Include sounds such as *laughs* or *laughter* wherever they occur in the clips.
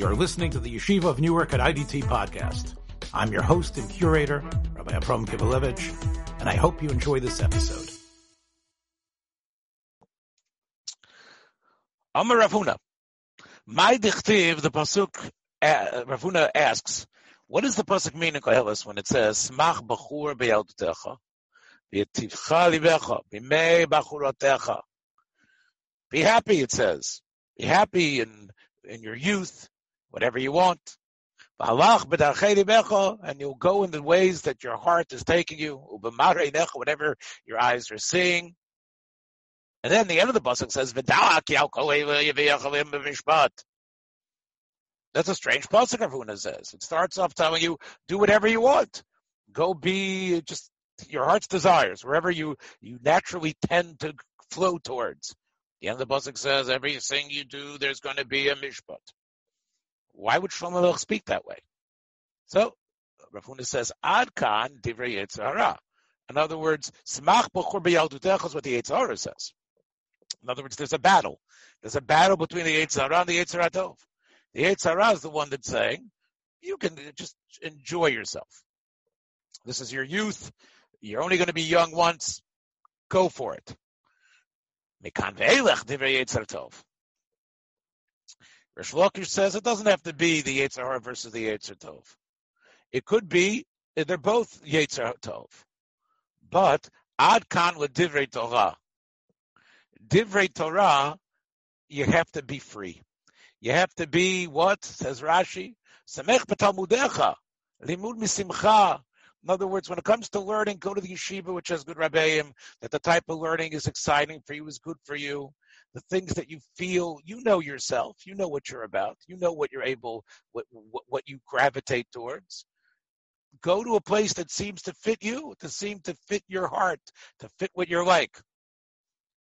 You're listening to the Yeshiva of Newark at IDT podcast. I'm your host and curator, Rabbi Avraham Kivelevitz, and I hope you enjoy this episode. Amar Ravuna. My dichtiv, the pasuk, uh, Ravuna asks, what does the pasuk mean in Koheles when it says, Smach bachur beyaldutecha, v'yetivcha libecha, b'mei bachurotecha. Be happy, it says. Be happy in, in your youth, whatever you want. And you'll go in the ways that your heart is taking you, whatever your eyes are seeing. And then the end of the pasuk says, That's a strange pasuk, Ravuna says. It starts off telling you, do whatever you want. Go be just your heart's desires, wherever you, you naturally tend to flow towards. The end of the pasuk says, everything you do, there's going to be a mishpat. Why would Shlomo speak that way? So, Ravuna says, Ad kan divrei Yetzer Hara. In other words, smach b'chur b'yaldutecha is what the Yetzer Hara says. In other words, there's a battle. There's a battle between the Yetzer Hara and the Yetzer Tov. The Yetzer Hara is the one that's saying, you can just enjoy yourself. This is your youth. You're only going to be young once. Go for it. Mikan ve'elech divrei Yetzer Tov. Reish Lakish says it doesn't have to be the Yetzer Hara versus the Yetzer Tov. It could be they're both Yetzer Tov, but Ad Kan with Divrei Torah. Divrei Torah, you have to be free. You have to be what says Rashi. Samech b'talmudecha, limud misimcha. In other words, when it comes to learning, go to the yeshiva, which has good rabbeim, that the type of learning is exciting for you, is good for you the things that you feel you know yourself you know what you're about you know what you're able what what, what you gravitate towards go to a place that seems to fit you to seem to fit your heart to fit what you're like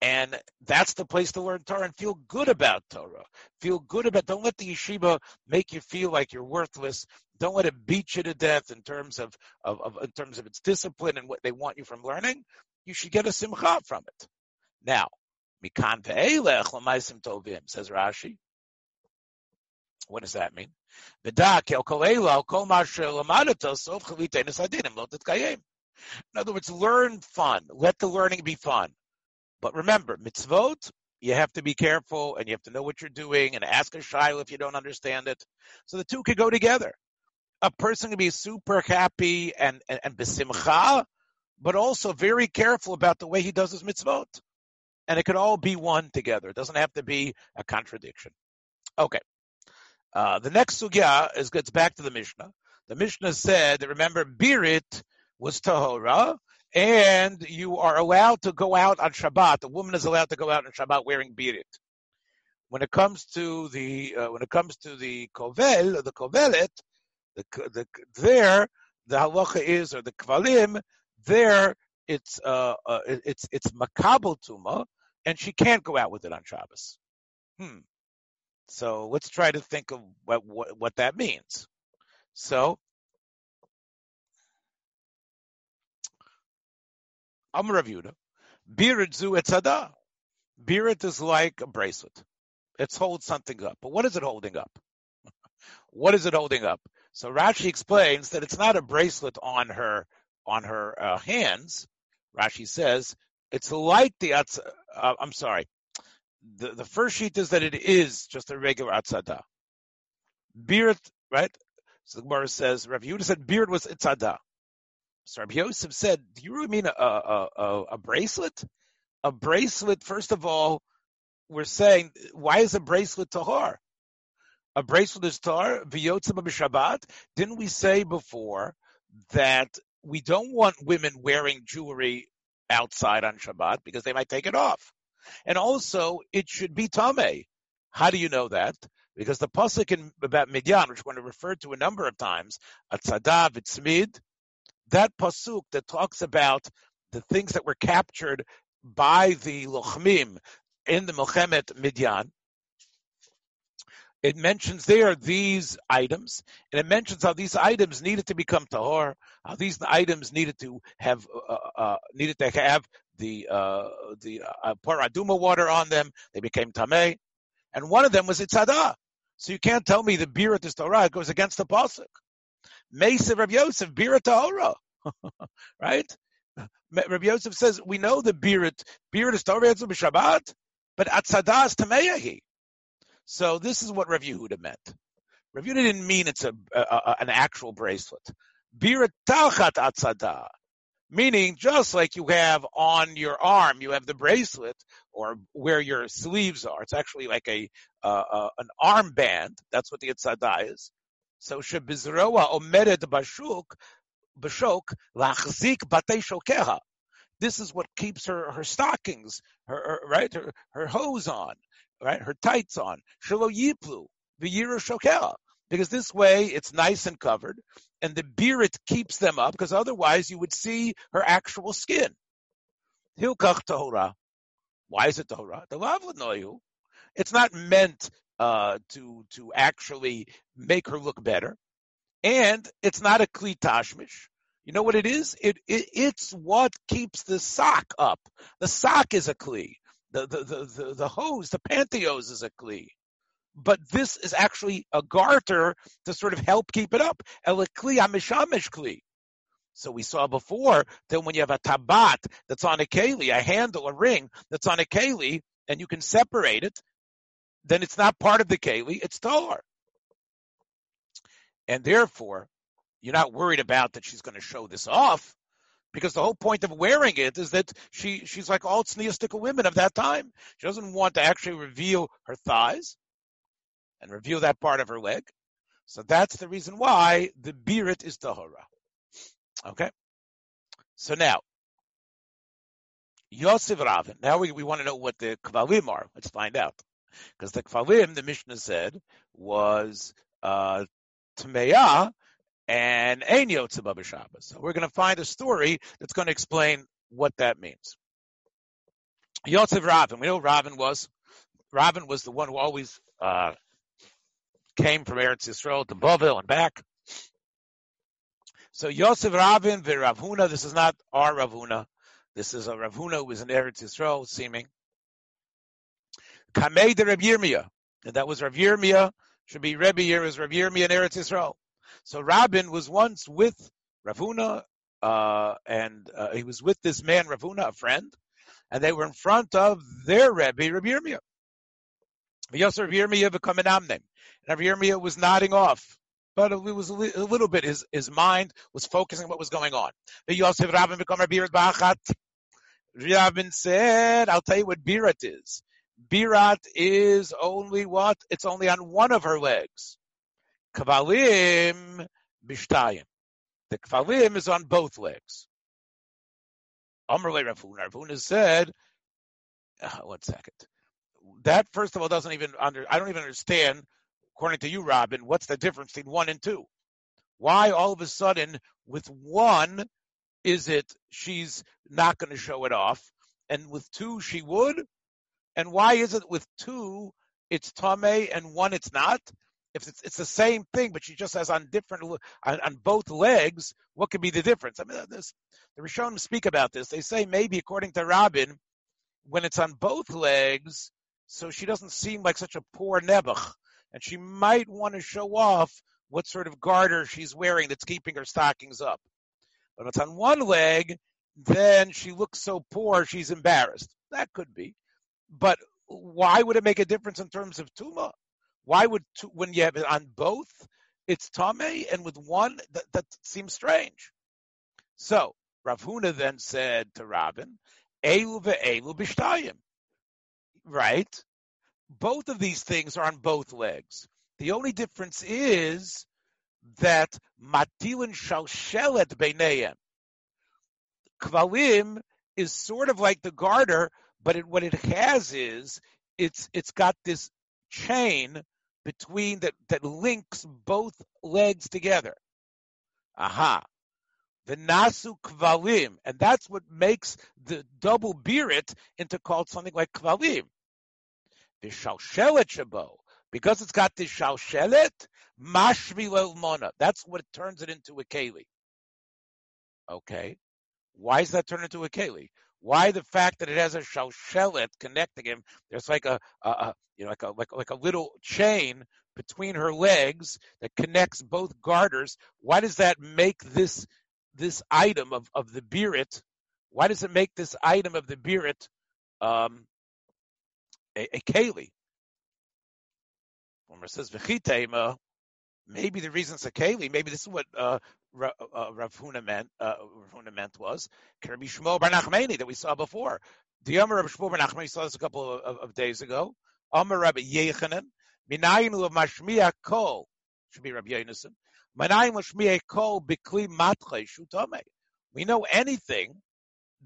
and that's the place to learn Torah and feel good about Torah. Feel good about, don't let the yeshiva make you feel like you're worthless. Don't let it beat you to death in terms of, of, of in terms of its discipline and what they want you from learning. You should get a simcha from it. Now, Mikan ve'elech l'maisim tovim, says Rashi. What does that mean? In other words, learn fun. Let the learning be fun. But remember, mitzvot, you have to be careful and you have to know what you're doing and ask a shiloh if you don't understand it. So the two could go together. A person can be super happy and, and, and besimcha, but also very careful about the way he does his mitzvot and it could all be one together. It doesn't have to be a contradiction. Okay. Uh, the next sugya is gets back to the Mishnah. The Mishnah said that remember Birit was Tahora, and you are allowed to go out on Shabbat. The woman is allowed to go out on Shabbat wearing Birit. When it comes to the uh, when it comes to the kovel, the kovelet, the, the there the halacha is or the kvalim there it's uh, uh it's it's makabel tuma and she can't go out with it on Shabbos. Hmm. So let's try to think of what what, what that means. So I'm Rav Birit zu etzada. Birit is like a bracelet. It's holds something up. But what is it holding up? *laughs* what is it holding up? So Rashi explains that it's not a bracelet on her on her uh, hands. Rashi says it's like the uh, I'm sorry. The the first sheet is that it is just a regular atzada. Beard, right? So the Gemara says Rav Yehuda said beard was itzada. So Rav Yosef said, "Do you really mean a, a, a, a bracelet? A bracelet? First of all, we're saying why is a bracelet tahar? A bracelet is tahar v'yotzim b'Shabbat. Didn't we say before that we don't want women wearing jewelry outside on Shabbat because they might take it off. And also, it should be Tameh. How do you know that? Because the pasuk in about Midyan, which we're going to refer to a number of times, Atzadav, Itzmid, that pasuk that talks about the things that were captured by the Lochmim in the Mochemet Midyan, it mentions there these items, and it mentions how these items needed to become tahor, how these items needed to have uh, uh, uh needed to have the uh, the uh, paraduma water on them. They became tameh, and one of them was itzada. So you can't tell me the Birat is Torah. Goes against the pasuk. Mesa Rabbi Yosef Birat Torah, *laughs* right? Rabbi Yosef says we know the Birat Birat is Torah Shabbat, but Atzadah is Tameyahi. So this is what Rav Yehuda meant. Rav Yehuda didn't mean it's a, a, a an actual bracelet. Birat Tachat Meaning, just like you have on your arm, you have the bracelet, or where your sleeves are. It's actually like a uh, an armband. That's what the Yitzhada is. So shebizroa omedet bashuk bashok lachzik batei shokeha. This is what keeps her her stockings, her, her right, her, her hose on, right, her tights on. Shelo yiplu v'yiru shokeha because this way it's nice and covered, and the birit keeps them up, because otherwise you would see her actual skin. Hilkach Torah. Why is it Torah? The It's not meant uh, to to actually make her look better, and it's not a kli tashmish. You know what it is? It, it it's what keeps the sock up. The sock is a kli. The the the the, hose, the pantyhose is a kli but this is actually a garter to sort of help keep it up. El kli amishamish kli. So we saw before that when you have a tabat that's on a keli, a handle, a ring that's on a keli, and you can separate it, then it's not part of the keli, it's tar. And therefore, you're not worried about that she's going to show this off, because the whole point of wearing it is that she she's like all tzniistic women of that time. She doesn't want to actually reveal her thighs and reveal that part of her leg. So that's the reason why the birit is tahora. Okay. So now, Yosef Ravin. Now we, we want to know what the kvalim are. Let's find out. Because the kvalim, the Mishnah said, was uh, Tmeya and Ein Yotzebah Shabbos. So we're going to find a story that's going to explain what that means. Yosef Ravin. We know Ravin was. Ravin was the one who always uh, came from Eretz Yisrael to Bavel and back. So Yosef Ravin Ravuna. This is not our Ravuna. This is a Ravuna who was in Eretz Yisrael, seeming. Kamei de Rav Yirmiyah. And that was Rav Yirmiyah. Should be Rebbe here is Rav Yirmiyah in Eretz Yisrael. So Rabin was once with Ravuna, uh, and uh, he was with this man Ravuna, a friend, and they were in front of their Rebbe, Rav Yirmiyah. Yosef Rav Yirmiyah become an amnem. And Yirmiyah was nodding off, but it was a, little bit. His his mind was focusing on what was going on. Yosef Rabin become Rabbi Bachat. Rabin said, "I'll tell you what birat is. Birat is only what? It's only on one of her legs. Kavalim bishtayim. The kavalim is on both legs. Amrle Ravuna. Ravuna said, uh, one second. That first of all doesn't even under. I don't even understand according to you, Robin, what's the difference between one and two? Why all of a sudden with one is it she's not going to show it off, and with two she would? And why is it with two it's tame and one it's not? If it's, it's the same thing, but she just has on different on, on both legs, what could be the difference? I mean, this, the Rishonim speak about this. They say maybe according to Robin, when it's on both legs, so she doesn't seem like such a poor nebuch and she might want to show off what sort of garter she's wearing that's keeping her stockings up. But if it's on one leg, then she looks so poor she's embarrassed. That could be. But why would it make a difference in terms of tuma? Why would when you have it on both, it's tame, and with one that, that seems strange. So Rav Huna then said to Rabin, "Elu ve'elu b'shtayim." Right? both of these things are on both legs. The only difference is that matilin shalshelet beineim. Kvalim is sort of like the garter, but it, what it has is it's it's got this chain between that that links both legs together. Aha. The nasu kvalim, and that's what makes the double birit into called something like kvalim the shalshelet shabo, because it's got this shalshelet, mashvi mona. That's what turns it into a keli. Okay. Why does that turn into a keli? Why the fact that it has a shalshelet connecting him? There's like a, a, a you know, like a like like a little chain between her legs that connects both garters. Why does that make this this item of, of the birit? Why does it make this item of the birit um, a, a keli? When it says maybe the reason it's a keli, maybe this is what uh, Rav Huna meant. Uh, Rav meant was Rabbi Shmuel Bar Nachmani that we saw before. The Amar Rabbi Shmuel Bar Nachmani saw this a couple of, of, of days ago. Amar Rabbi Yochanan Minayim of Mashmiya Kol should be Rabbi Yonason. Minayim Mashmiya Kol Bikli Matre Shutame. We know anything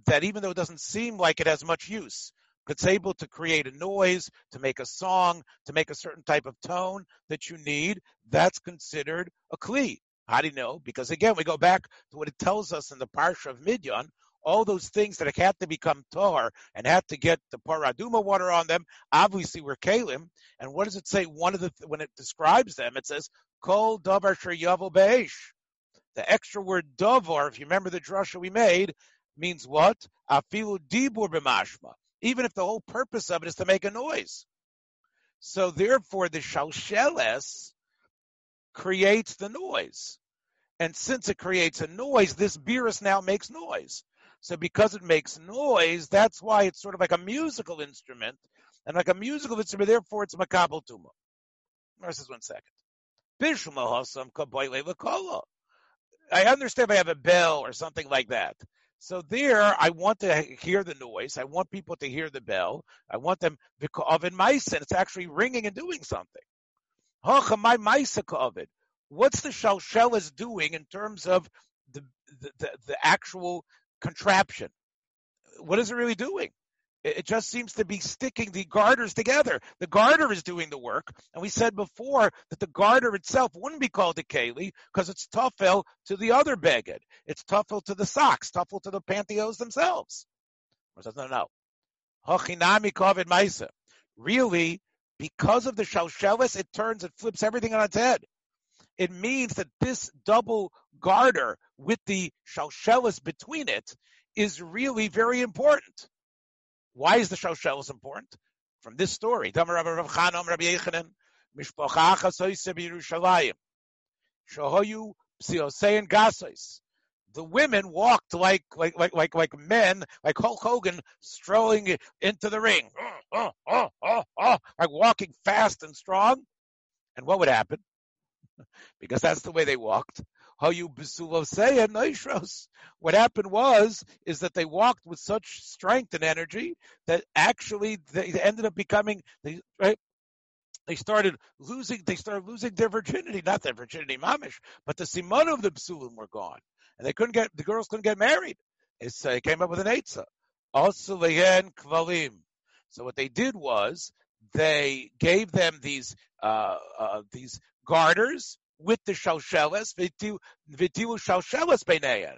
that even though it doesn't seem like it has much use, it's able to create a noise, to make a song, to make a certain type of tone that you need, that's considered a kli. How do you know? Because again, we go back to what it tells us in the parsha of Midyan. All those things that had to become tar and had to get the paraduma water on them, obviously were kalim. And what does it say? One of the when it describes them, it says kol davar yavo beish. The extra word davar, if you remember the drasha we made, means what? Afilu dibur b'mashma even if the whole purpose of it is to make a noise. So therefore, the shalsheles creates the noise. And since it creates a noise, this beerus now makes noise. So because it makes noise, that's why it's sort of like a musical instrument. And like a musical instrument, therefore it's makabel tuma. Versus one second. I understand if I have a bell or something like that. So there, I want to hear the noise. I want people to hear the bell. I want them because of in mice, and it's actually ringing and doing something. What's the shalshelas doing in terms of the, the, the, the actual contraption? What is it really doing? It just seems to be sticking the garters together. The garter is doing the work, and we said before that the garter itself wouldn't be called a keli because it's tuffel to the other beged. It's tuffel to the socks, tuffel to the pantyhose themselves. No, no. Hochinami kovid. Really, because of the shalshelis, it turns, it flips everything on its head. It means that this double garter with the shalshelis between it is really very important. Why is the Shalshelis important? From this story, the women walked like like like like like men, like Hulk Hogan strolling into the ring, oh, oh, oh, like walking fast and strong. And what would happen? *laughs* because that's the way they walked. What happened was is that they walked with such strength and energy that actually they ended up becoming they right they started losing they started losing their virginity, not their virginity mamish, but the simon of the psulim were gone. And they couldn't get the girls couldn't get married. It's, uh, came up with an eitzah. Also kvalim. So what they did was they gave them these uh, uh, these garters with the shalsheles, v'tilu shalsheles beineyan.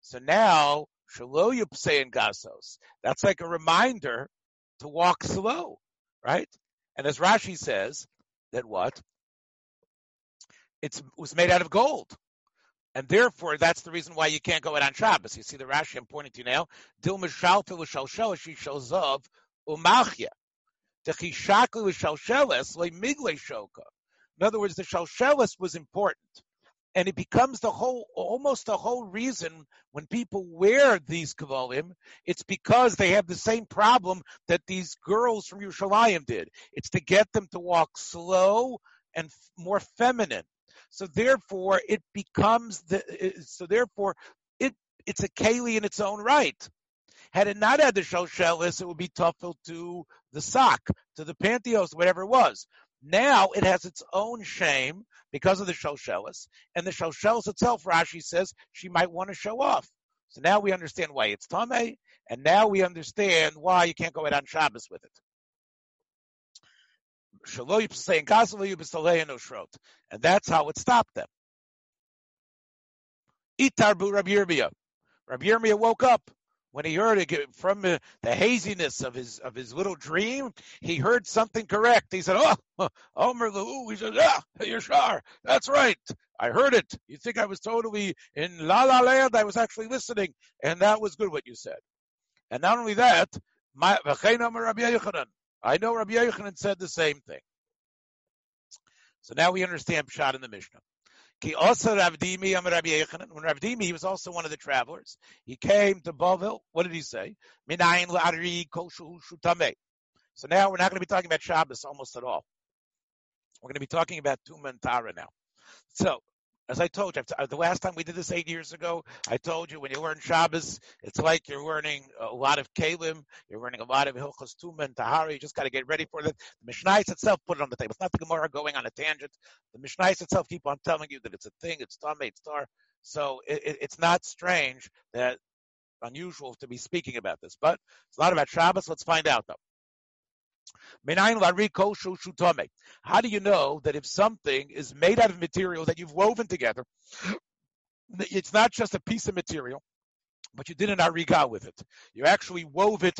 So now, shalo yupsein gasos. That's like a reminder to walk slow, right? And as Rashi says, that what? It's, it was made out of gold. And therefore, that's the reason why you can't go out on Shabbos. You see the Rashi I'm pointing to now. Dil she umachya. Techishakli l'shalsheles le migle shoka. In other words, the shalshelis was important. And it becomes the whole, almost the whole reason when people wear these kavalim, it's because they have the same problem that these girls from Yerushalayim did. It's to get them to walk slow and more feminine. So therefore, it becomes the, so therefore, it, it's a keli in its own right. Had it not had the shalshelis, it would be tuffled to the sock, to the pantyhose, whatever it was. Now it has its own shame because of the Shalshelis. And the Shalshelis itself, Rashi says, she might want to show off. So now we understand why it's Tameh, and now we understand why you can't go out on Shabbos with it. And that's how it stopped them. Itarbu Rabbi Yirmiyah. Rabbi Yirmiyah woke up when he heard it from the, haziness of his of his little dream, he heard something correct. He said, "Oh, *laughs* Omer Lahu." He said, "Yeah, Yashar, that's right. I heard it. You think I was totally in La La Land? I was actually listening, and that was good what you said." And not only that, my I know Rabbi Yochanan said the same thing. So now we understand Pshat in the Mishnah. Ki also Ravdimi Amar Rabbi Yochanan. When Ravdimi, he was also one of the travelers. He came to Bavel. What did he say? Minayin shutame. So now we're not going to be talking about Shabbos almost at all. We're going to be talking about Tuma and Tara now. So as I told you, uh, the last time we did this eight years ago, I told you when you learn Shabbos, it's like you're learning a lot of Kalim, you're learning a lot of Hilchos Tuma and Tahara. You just got to get ready for it. The Mishnah itself put it on the table. It's not the Gemara going on a tangent. The Mishnah itself keep on telling you that it's a thing, it's Tame, it's Tar. So it, it, it's not strange that unusual to be speaking about this, but it's a lot about Shabbos. Let's find out though. How do you know that if something is made out of material that you've woven together, it's not just a piece of material, but you did an ariga with it. You actually wove it.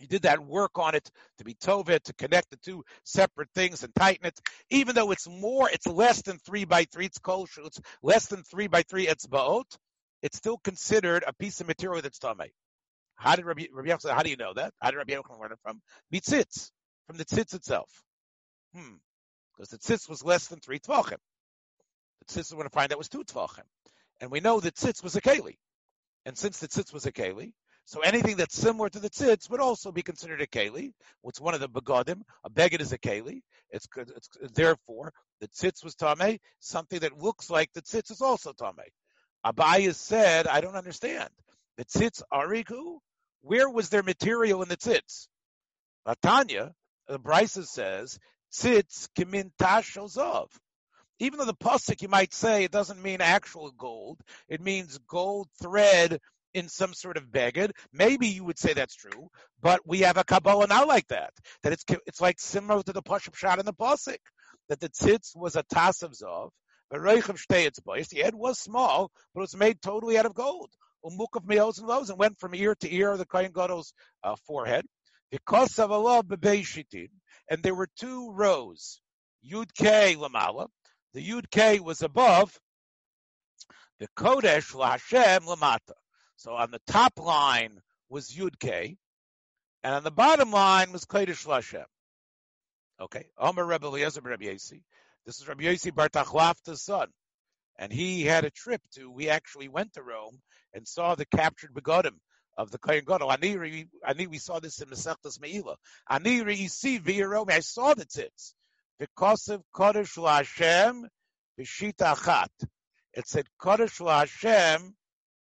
You did that work on it to be tove to connect the two separate things and tighten it. Even though it's more, it's less than three by three. It's kosher. It's less than three by three. It's baot. It's still considered a piece of material that's tamei. How did Rabbi, Rabbi Yochanan, how do you know that? How did Rabbi Yochanan learn it from? Mitzitz, from the tzitz itself. Hmm. Because the tzitz was less than three tvachim. The tzitz, we're going to find that was two tvachim. And we know that tzitz was a keli. And since the tzitz was a keli, so anything that's similar to the tzitz would also be considered a keli. What's one of the begodim? A beged is a keli. It's, it's therefore the tzitz was tame. Something that looks like the tzitz is also tame. Abaye said, I don't understand. The tzitz ariku where was their material in the tzitz? Latanya, the Brisa says, tzitz kimin tashozov. Even though the pasuk you might say it doesn't mean actual gold, it means gold thread in some sort of beged. Maybe you would say that's true, but we have a Kabbalah now like that. That it's it's like similar to the Pashup shot in the pasuk that the tzitz was a tas of zov. The head was small, but it was made totally out of gold umuk of meos and lows, and went from ear to ear of the Kohen Gadol's uh, forehead. Because of Allah bebeshitin, and there were two rows, Yud K lamala. The Yud K was above the Kodesh LaHashem lamata. So on the top line was Yud K, and on the bottom line was Kodesh LaHashem. Okay, Omer Rebbe Eliezer Rebbe Yasi. This is Rabbi Yossi Bar Chalafta's son. And he had a trip to, we actually went to Rome and saw the captured begodim of the Kohen Gadol. Ani, Ani, we saw this in Masechtas Meila. Ani Reisi V'Yeromi, I saw the tzitz. Of Kodesh LaHashem B'Shita Achat. It said Kodesh LaHashem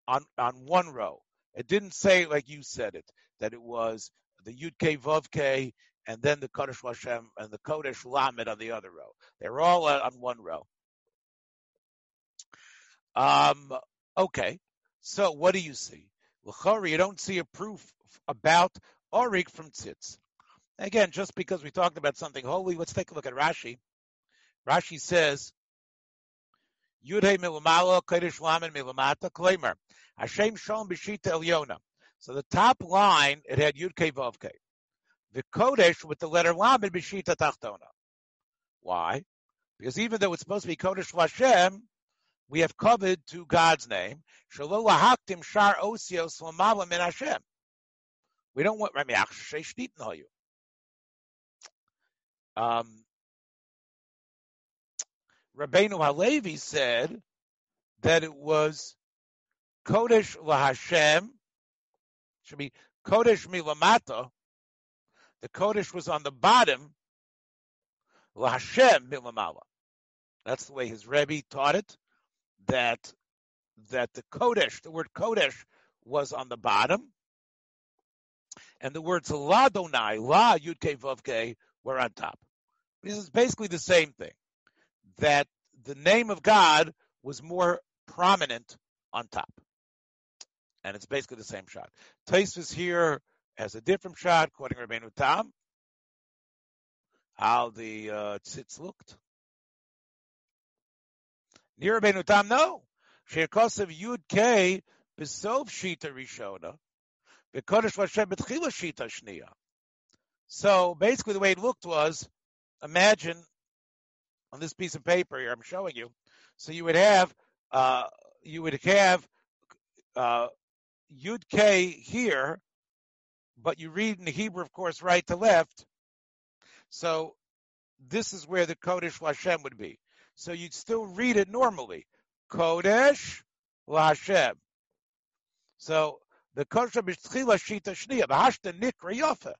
on, on one row. It didn't say like you said it, that it was the Yud K Vav K and then the Kodesh Hashem and the Kodesh Lamed on the other row. They were all on one row. Um, okay. So what do you see? L'chari, you don't see a proof about Orig from Tzitz. Again, just because we talked about something holy, let's take a look at Rashi. Rashi says, Yudhe milamala, Kodesh lamen milamata, Klemer. Hashem shalom b'shita elyona. So the top line, it had Yud K Vav K. The Kodesh with the letter lamen b'shita tachtona. Why? Because even though it's supposed to be Kodesh Hashem, we have covered to God's name. We don't want um, Rabbeinu Halevi said that it was Kodesh LaHashem, should be Kodesh Milamata. The Kodesh was on the bottom, LaHashem Milamala. That's the way his Rebbe taught it that that the Kodesh, the word Kodesh, was on the bottom, and the words La Donai, La Yudke Vavke, were on top. This is basically the same thing. That the name of God was more prominent on top. And it's basically the same shot. Tosfos here has a different shot, quoting Rabbeinu Tam, how the uh, tzitz looked. Near Rabbeinu Tam, no. Sheikosav Yud K Besov Shita Rishona. Bekodesh Vashem Betchila Shita Shnia. So basically the way it looked was, imagine on this piece of paper here I'm showing you. So you would have, uh, you would have, uh, Yud K here, but you read in the Hebrew, of course, right to left. So this is where the Kodesh Lashem would be. So you'd still read it normally. Kodesh Lashem. So the Kodesh B'Tchila Shita Shniya, B'Hashta Nikra.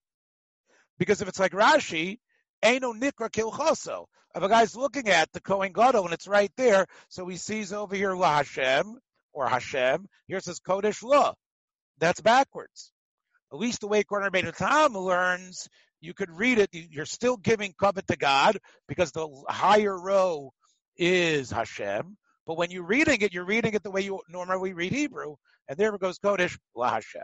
Because if it's like Rashi, Eino Nikra Kilchoso. If a guy's looking at the Kohen Gadol and it's right there, so he sees over here La Hashem or Hashem. Here says Kodesh La. That's backwards. At least the way Korner Beit Tam learns, you could read it. You're still giving covet to God because the higher row is Hashem. But when you're reading it, you're reading it the way you normally read Hebrew, and there it goes Kodesh La Hashem.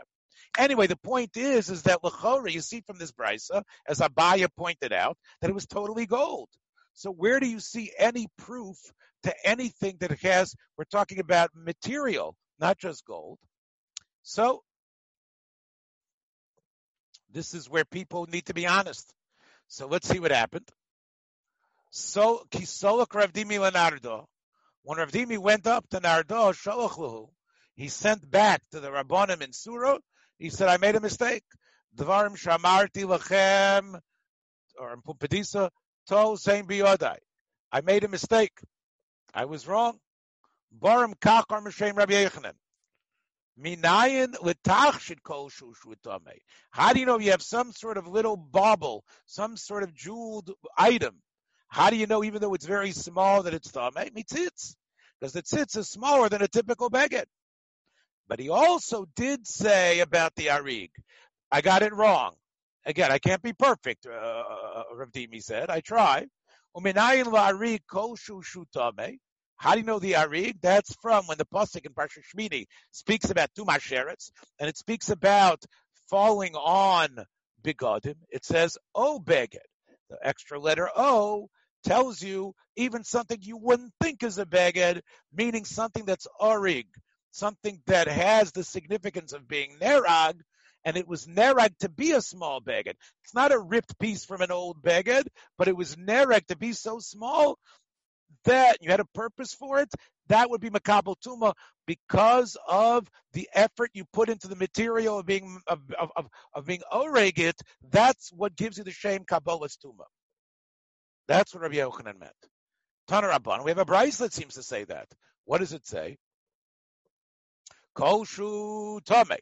Anyway, the point is, is that Lechora, you see from this brisa, as Abaye pointed out, that it was totally gold. So where do you see any proof to anything that it has? We're talking about material, not just gold. So this is where people need to be honest. So let's see what happened. So Kisolok Rav Dimi Lenardo. When Rav Dimi went up to Nehardea, Shalachluhu, he sent back to the Rabbanim in Surah. He said, I made a mistake. Dvarim Shamarti Lachem, or in Pumbedisa, To Same Biyodai. I made a mistake. I was wrong. Barim Kachar Meshem Rabbi Yochanan. Minayin should kol shushutame. How do you know you have some sort of little bauble, some sort of jeweled item? How do you know, even though it's very small, that it's tame? Mitzitz, because the tzitz is smaller than a typical beged. But he also did say about the arig, I got it wrong. Again, I can't be perfect. Uh, uh Rav Dimi said, I try. Uminayin la'arig shushutame. How do you know the arig? That's from when the pasuk in Parsha Shmini speaks about tumasheret, and it speaks about falling on bigodim. It says o beged. The extra letter o tells you even something you wouldn't think is a beged, meaning something that's arig, something that has the significance of being nerag, and it was nerag to be a small beged. It's not a ripped piece from an old beged, but it was nerag to be so small that you had a purpose for it, that would be makabel tuma because of the effort you put into the material of being of of, of, of being oregit. That's what gives you the shame kabbalas tuma. That's what Rabbi Yochanan meant. Tanarabban. We have a Brisa that seems to say that. What does it say? Koshu tame.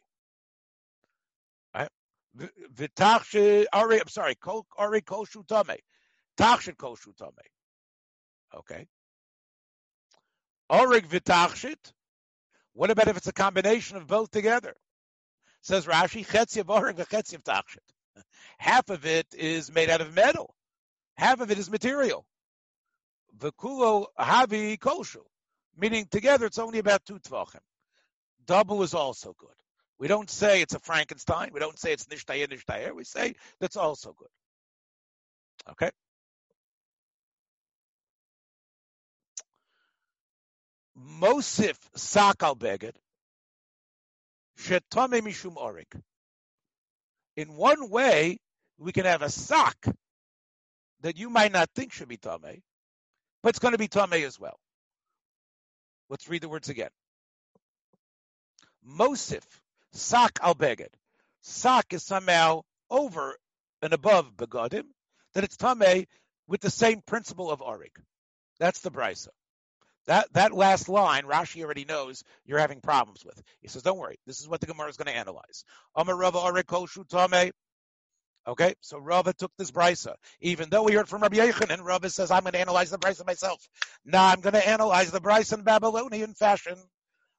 Right? V'tachshi ari. I'm sorry. Ari koshu tame. Tachshit koshu tame. Okay. Orig v'tachshit. What about if it's a combination of both together? Says Rashi, chetziv orig v'chetziv tachshit. *laughs* Half of it is made out of metal. Half of it is material. V'kulo havi koshu. Meaning together it's only about two tvachim. Double is also good. We don't say it's a Frankenstein. We don't say it's nishtayir nishtayir. We say that's also good. Okay. Mosif Sakal Beged, Shetame Mishum Orik. In one way, we can have a sock that you might not think should be Tame, but it's going to be Tame as well. Let's read the words again. Mosif, Sak al Beged. Sak is somehow over and above Begadim, that it's Tame with the same principle of Orig. That's the Brisa. That that last line, Rashi already knows you're having problems with. He says, "Don't worry. This is what the Gemara is going to analyze." Amar Rava Arekoshu Tame. Okay, so Rava took this brisa, even though we heard from Rabbi Yechon, and Rava says, "I'm going to analyze the brisa myself." Now I'm going to analyze the brisa in Babylonian fashion.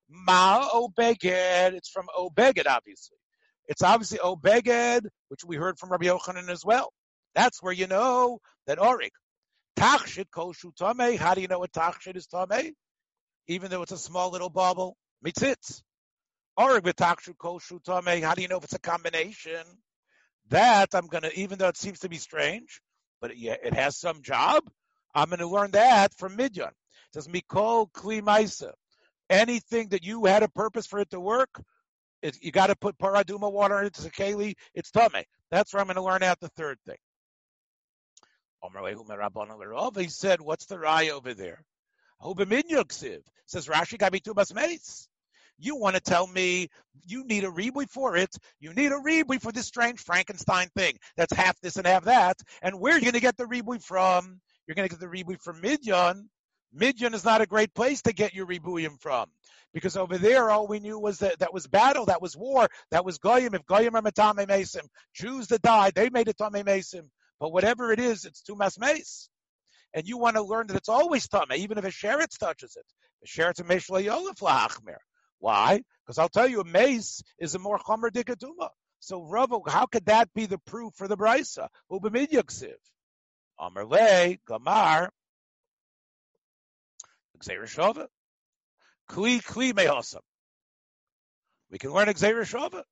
Ma Obeged. It's from Obeged, obviously. It's obviously Obeged, which we heard from Rabbi Yochanan as well. That's where you know that Orik, Tachshit koshu tame. How do you know what tachshit is tame? Even though it's a small little bubble, mitzitz. Oreg b'tachshit koshu tame. How do you know if it's a combination? That I'm gonna, even though it seems to be strange, but it, it has some job. I'm going to learn that from Midyan. It says mikol kli maisa. Anything that you had a purpose for it to work, it, you got to put paraduma water into the keli. It's tame. That's where I'm going to learn out the third thing. He said, what's the rye over there? Says Rashi. You want to tell me you need a ribui for it. You need a ribui for this strange Frankenstein thing that's half this and half that. And where are you going to get the ribui from? You're going to get the ribui from Midian. Midian is not a great place to get your ribuyim from. Because over there, all we knew was that that was battle, that was war, that was goyim. If goyim are matame mesim, Jews that died, they made it tame mesim. But whatever it is, it's tumas mace. And you want to learn that it's always tame, even if a sheretz touches it. A sheretz mesh lahachmer. Why? Because I'll tell you, a mace is a more chomer dikatuma. So Rav, how could that be the proof for the brisa? Ubamid yaksiv. Amar le gamar. gezeira shava. Kli kli mehosam. We can learn gezeira shava.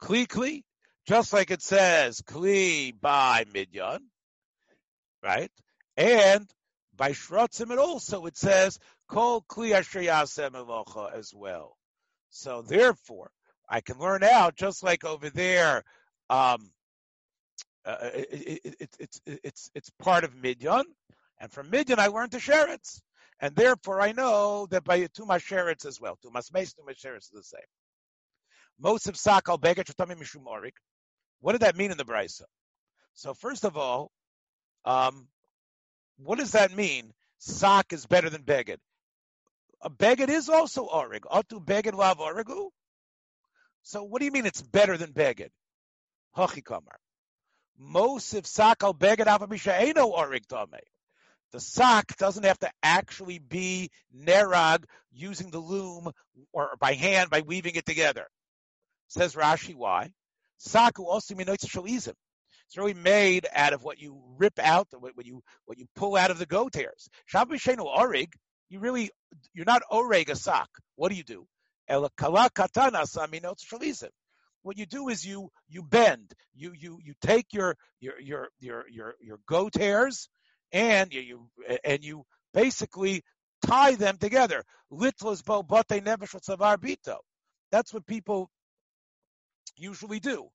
Kli kli. Just like it says kli by midyan. Right? And by shrotzim it also it says kol kli asher as well. So therefore, I can learn out just like over there. Um, uh, it, it, it, it's it's it's part of midyan, and from midyan I learned the sheretz, and therefore I know that by tumas sheretz as well, tumas meis tumas sheretz is the same. Most of sakal mishum orik. What did that mean in the brisa? So first of all, um, what does that mean? Sock is better than beged. A beged is also orig. Atu beged lav origu. So what do you mean it's better than beged? Hachikamar. Mosif sakal beged avamisha eno orig tame. The sock doesn't have to actually be nerag using the loom or by hand by weaving it together. Says Rashi, why? Saku also minoitz shalizim. It's really made out of what you rip out, what you what you pull out of the goat hairs. Shabbishenu orig, you really you're not oreg a sock. What do you do? What you do is you you bend. You you you take your your your your your, your goat hairs and you, you and you basically tie them together. That's what people usually do.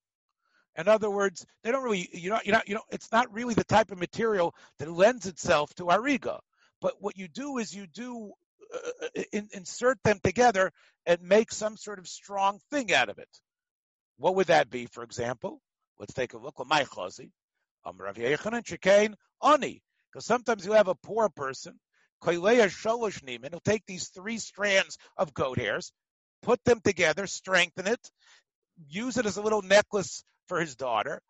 In other words, they don't really, you know, you know, you know, it's not really the type of material that lends itself to ariga. But what you do is you do uh, in, insert them together and make some sort of strong thing out of it. What would that be, for example? Let's take a look. Because sometimes you have a poor person, he'll take these three strands of goat hairs, put them together, strengthen it, use it as a little necklace for his daughter.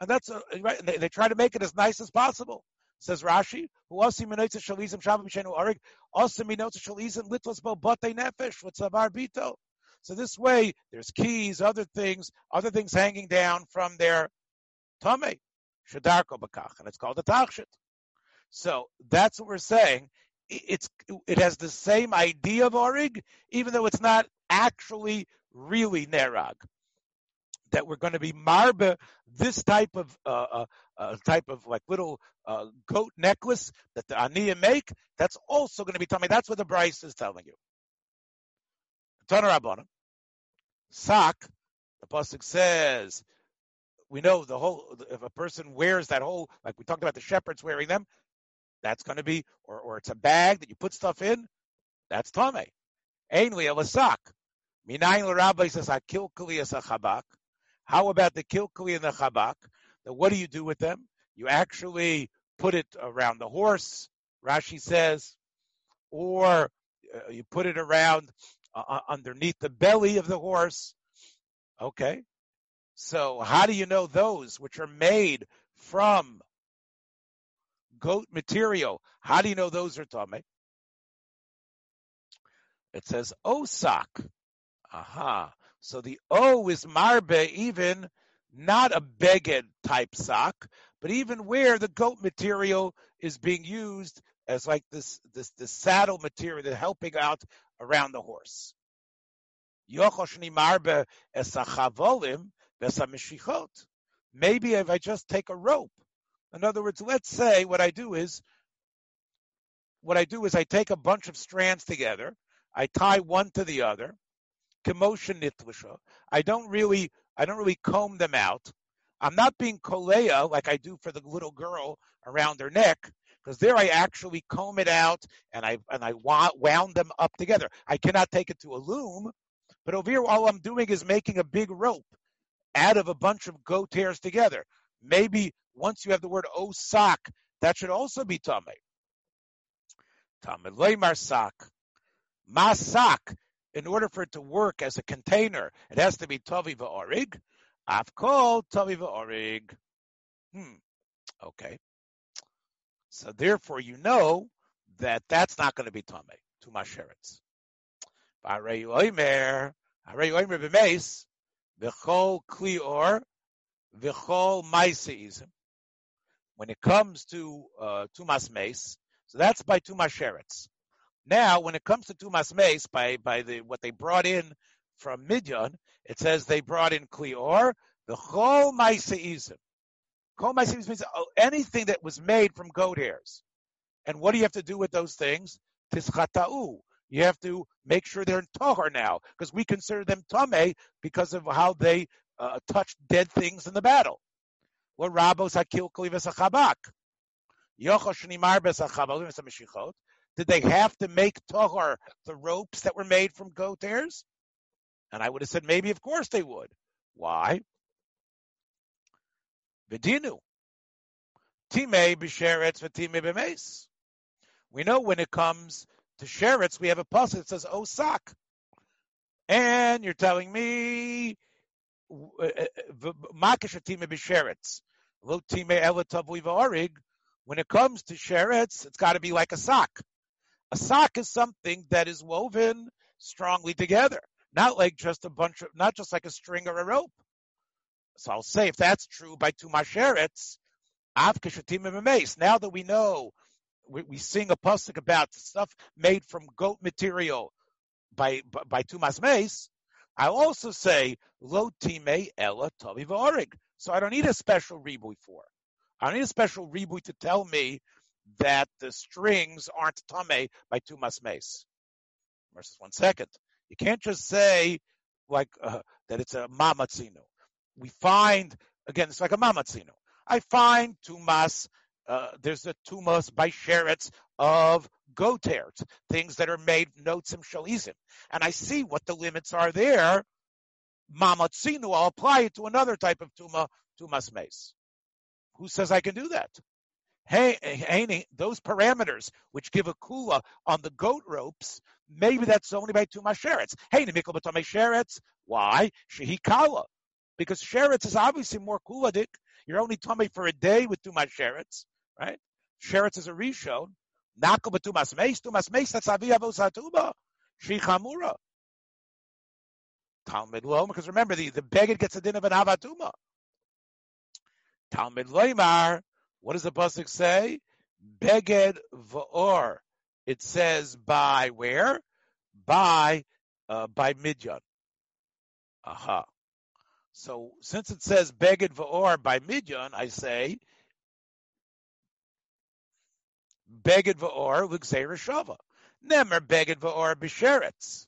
And that's a, right. They, they, try to make it as nice as possible. Says Rashi, who also minotza shalizim shabbat b'shenu arig, also minotza shalizim litlos bo bate nefesh with tzavar bito. So this way, there's keys, other things, other things hanging down from their tummy, shadarko bakach, and it's called a tachshit. So that's what we're saying. It's it has the same idea of orig, even though it's not actually really nerag that we're going to be marba this type of uh, uh, uh, type of like little uh, goat necklace that the aniya make. That's also going to be me. That's what the Brisa is telling you. Tanarabana, sock. The pasuk says, we know the whole. If a person wears that whole, like we talked about the shepherds wearing them, that's going to be, or or it's a bag that you put stuff in. That's tame. Ainli a sock. Minayin l'rabbi says hakilkali as a chabak. How about the kilkuli and the chabak? Now, what do you do with them? You actually put it around the horse, Rashi says, or uh, you put it around uh, uh, underneath the belly of the horse. Okay. So how do you know those which are made from goat material? How do you know those are tame? It says osak. Aha. So the O is marbe, even not a beged type sock, but even where the goat material is being used as like this this the saddle material that's helping out around the horse. Maybe if I just take a rope. In other words, let's say what I do is what I do is I take a bunch of strands together, I tie one to the other, commotion. I don't really, I don't really comb them out. I'm not being kolea like I do for the little girl around her neck. because there I actually comb it out and I and I wound them up together. I cannot take it to a loom, but over here all I'm doing is making a big rope out of a bunch of goat hairs together. Maybe once you have the word osak, that should also be tame. Tame leimar sak, masak. In order for it to work as a container, it has to be tavi va'orig. I've called tavi va'orig. Hmm. Okay. So therefore, you know that that's not going to be tame to masheretz. V'arei oimer, harei oimer b'meis, v'chol klior, v'chol maiseizim. When it comes to uh, tumas meis, so that's by tumas sheretz. Now, when it comes to tumas meis, by by the what they brought in from Midian, it says they brought in klior, the chol maiseizim. Kol maiseizim means oh, anything that was made from goat hairs. And what do you have to do with those things? Tischatau. You have to make sure they're in tahar now, because we consider them tame because of how they uh, touched dead things in the battle. What rabos hakil klivas achabak? Did they have to make tahar the ropes that were made from goat hairs? And I would have said maybe, of course they would. Why? Vidinu. Time b'sheretz v'time b'meis. We know when it comes to sheretz, we have a passage that says osak. And you're telling me uh, uh, makashatime b'sheretz. Lo time elatavui v'orig. When it comes to sheretz, it's got to be like a sock. A sock is something that is woven strongly together, not like just a bunch of, not just like a string or a rope. So I'll say if that's true by Tumasheretz, Avkashatim Now that we know, we, we sing a pasuk about stuff made from goat material by by, by Tumas Meis. I also say Lo Time Ella Tavi. So I don't need a special ribui for. I don't need a special ribui to tell me that the strings aren't tame by Tumas Meis. Versus one second. You can't just say like uh, that it's a mamatzinu we find again it's like a mamatzino. I find tumas. Uh, there's a tumas by sheretz of goat things that are made notzim shalizim, and I see what the limits are there. Mamatzino, I'll apply it to another type of tuma, tumas meis. Who says I can do that? Those parameters which give a kula on the goat ropes, maybe that's only by tumas sheretz. Hey, mikol sheretz. Why? Shehikala because sheretz is obviously more kula. kuladik. You're only tummy for a day with too much sheretz, right? Sheretz is a rishon. Nakel b'tumas meis, tumas meis, that's avi avos hatuba. Shichamura. Talmud lo, because remember, the, the beggar gets a din of an avatuma. Talmud loimar, what does the pasuk say? Beged v'or. It says by where? By, uh, by Midyan. Aha. So since it says Beged v'or by Midyan, I say Beged v'or L'Gzeira Shava. Nemer Beged v'or B'Sheretz.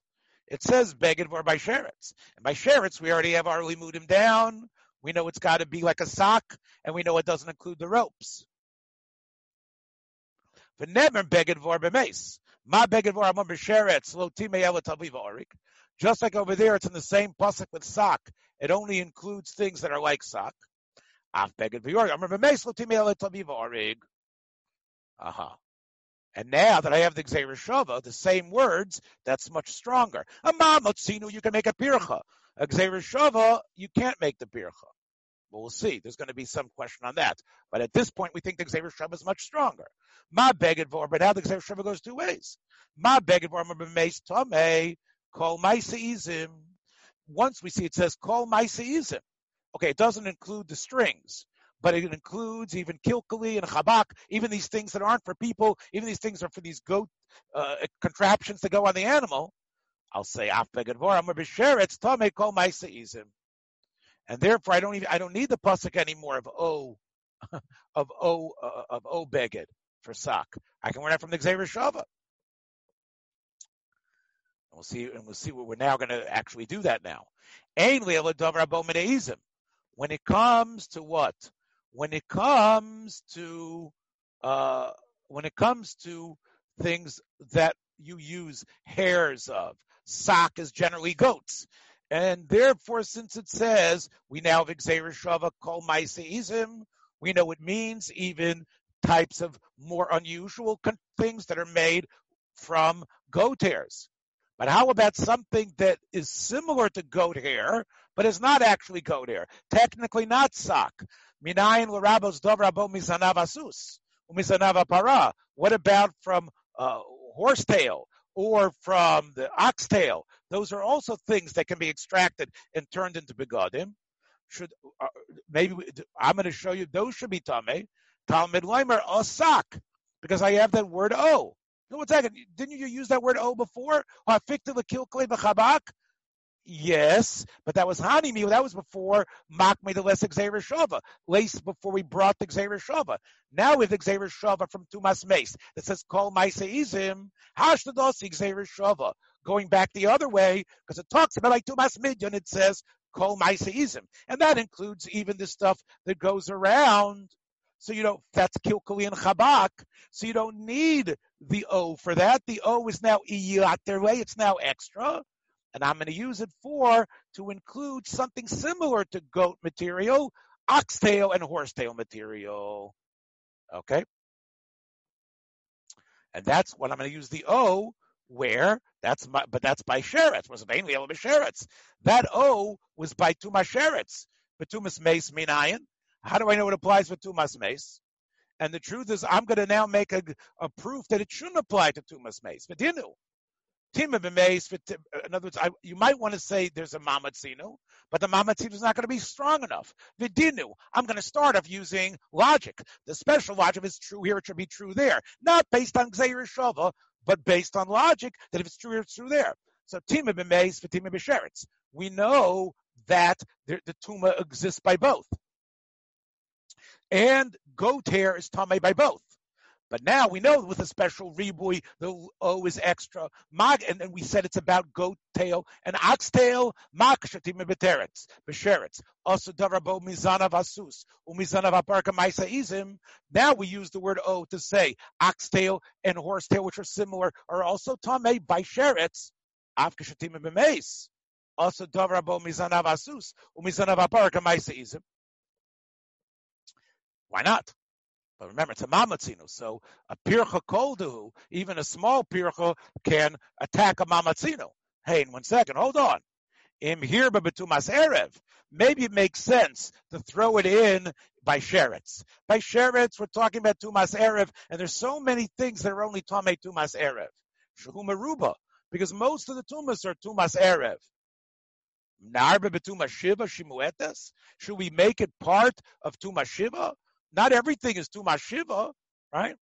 It says Beged v'or by Sheretz. And by Sheretz, we already have our Limudim down. We know it's got to be like a sock, and we know it doesn't include the ropes. Just like over there, it's in the same pasuk with sock. It only includes things that are like sock. Aha. And now that I have the Gzeir Shava, the same words, that's much stronger. A Mamotzinu, you can make a pircha. A Gzeir Shava, you can't make the pircha. But we'll see. There's going to be some question on that. But at this point, we think the Gzeir Shava is much stronger. Ma beged vor, but now the Gzeir Shava goes two ways. Ma beged vor, b'meis tamei, Kol Maisaizim. Once we see it says Kol Maisaizim. Okay, it doesn't include the strings, but it includes even Kilkali and Chabak, even these things that aren't for people, even these things are for these goat uh, contraptions to go on the animal. I'll say Afbegadvor, I'm a share it's Tame Kol Maisaizim. And therefore I don't even I don't need the pasuk anymore of O *laughs* of O uh, of O beged for sock. I can learn that from the Gezeira Shava we'll see, and we'll see what we're now going to actually do that now. When it comes to what? When it comes to uh, when it comes to things that you use hairs of, sock is generally goats. And therefore, since it says we now have Gezeira Shava Kol Maiseizim, we know it means even types of more unusual things that are made from goat hairs. But how about something that is similar to goat hair, but is not actually goat hair? Technically not sock. Minayin l'rabos dovrabo misanav asus, misanav para. What about from uh, horsetail or from the oxtail? Those are also things that can be extracted and turned into begadim. Should uh, maybe we, I'm going to show you those should be tame. Talmud Leimer sock because I have that word o. No, one second. Didn't you use that word o before? Yes, but that was Hanimi. That was before made the less Gezeira Shava. Lace before we brought the Gezeira Shava. Now with Gezeira Shava from Tumas Meis that says Kol Maiseizim, Hashtadosi Gezeira Shava. Going back the other way, because it talks about like Tumas Midyan, it says Kol Maiseizim. And that includes even the stuff that goes around. So you don't, that's Kilkali and Chabak. So you don't need the O for that. The O is now Iyaterle. It's now extra and I'm going to use it for to include something similar to goat material, oxtail and horsetail material. Okay? And that's what I'm going to use the O where that's my, but that's by sheretz. Was mainly el sheretz. That O was by tumas sheretz. But tumas meis minayin. How do I know it applies for tumas meis? And the truth is, I'm going to now make a, a proof that it shouldn't apply to tumas meis. But Uh, in other words, I, you might want to say there's a mamatzino, but the mamatzino is not going to be strong enough. Vidinu, I'm going to start off using logic. The special logic is true here, it should be true there. Not based on Gzeir Shava, but based on logic that if it's true here, it's true there. So Tima b'meis Tima b'sheretz. We know that the, the tuma exists by both. And goat hair is tame by both. But now we know with a special ribui, the O is extra. Mag, and then we said it's about goat tail and ox tail. Mag shatim beteretz, besheretz. Also darabo mizanav asus, umizanav aparka maisa izim. Now we use the word O to say ox tail and horse tail, which are similar, are also tame by sheretz. Afka shatim bemeis. Also darabo mizanav asus, umizanav aparka maisa izim. Why not? But remember, it's a mamatzino. So a pircha kolduhu, even a small pircha, can attack a mamatzino. Hey, in one second, hold on. Im hirba betumas erev. Maybe it makes sense to throw it in by sheretz. By sheretz, we're talking about tumas erev, and there's so many things that are only tame tumas erev. Shahumaruba, because most of the tumas are tumas erev. Narba betumas shiva shimuetas. Should we make it part of tumas shiva? Not everything is Tumas Shiva, right?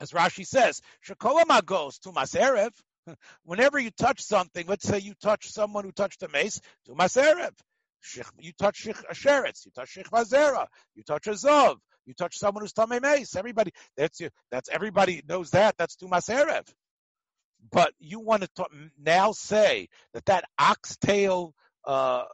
As Rashi says, Shakolama goes Tumas Erev. *laughs* Whenever you touch something, let's say you touch someone who touched a meis, Tumas Erev. You touch a sheretz, you touch shich vazera, you touch a zov, you touch someone who's tamei meis. Everybody, that's you. That's everybody knows that. That's tumas erev. But you want to now say that that oxtail, uh,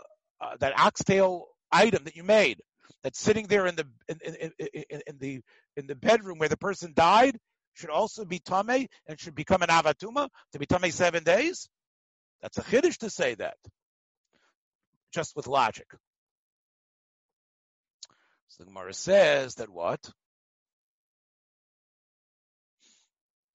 uh, that oxtail item that you made that's sitting there in the in, in, in, in the in the bedroom where the person died should also be tame and should become an avatuma to be tame seven days. That's a chiddush to say that, just with logic. So the Gemara says that what?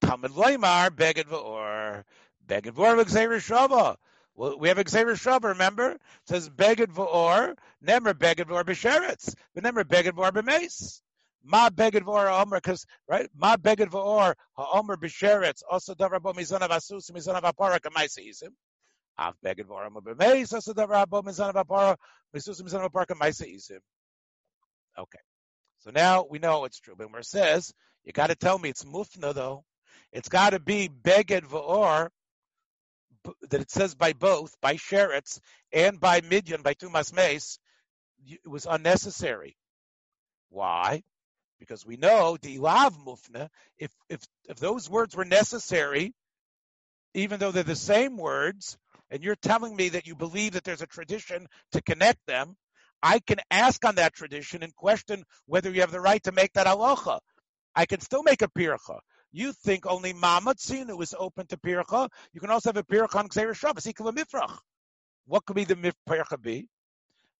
Talmud Leimar beged v'or beged v'or v'gzeir. Well, we have Gezeira Shava, remember? It says Beged V'or, Nemer Beged V'or B'Sheretz, but Nemer Beged V'or B'Meis. Ma Beged V'or Omer, because, right? Ma Beged V'or Ha'omer B'Sheretz, also Davar Bo Mizan of Asus, Mizan of Apara, Kamaisi Izim. Av Beged V'or Omer B'Meis, also Davar Bo Mizan of Apara, Misus Mizan of Apara, Kamaisi Izim. Okay. So now we know it's true. But says, you got to tell me it's mufna though. It's got to be beged v'or that it says by both, by Sheretz and by Midian, by Tumas Meis, it was unnecessary. Why? Because we know the ilav mufna, if, if, if those words were necessary, even though they're the same words, and you're telling me that you believe that there's a tradition to connect them, I can ask on that tradition and question whether you have the right to make that halacha. I can still make a pircha. You think only mamatzinu is open to pircha. You can also have a pircha on Gezeira Shava, equal mifrach. What could be the pircha be?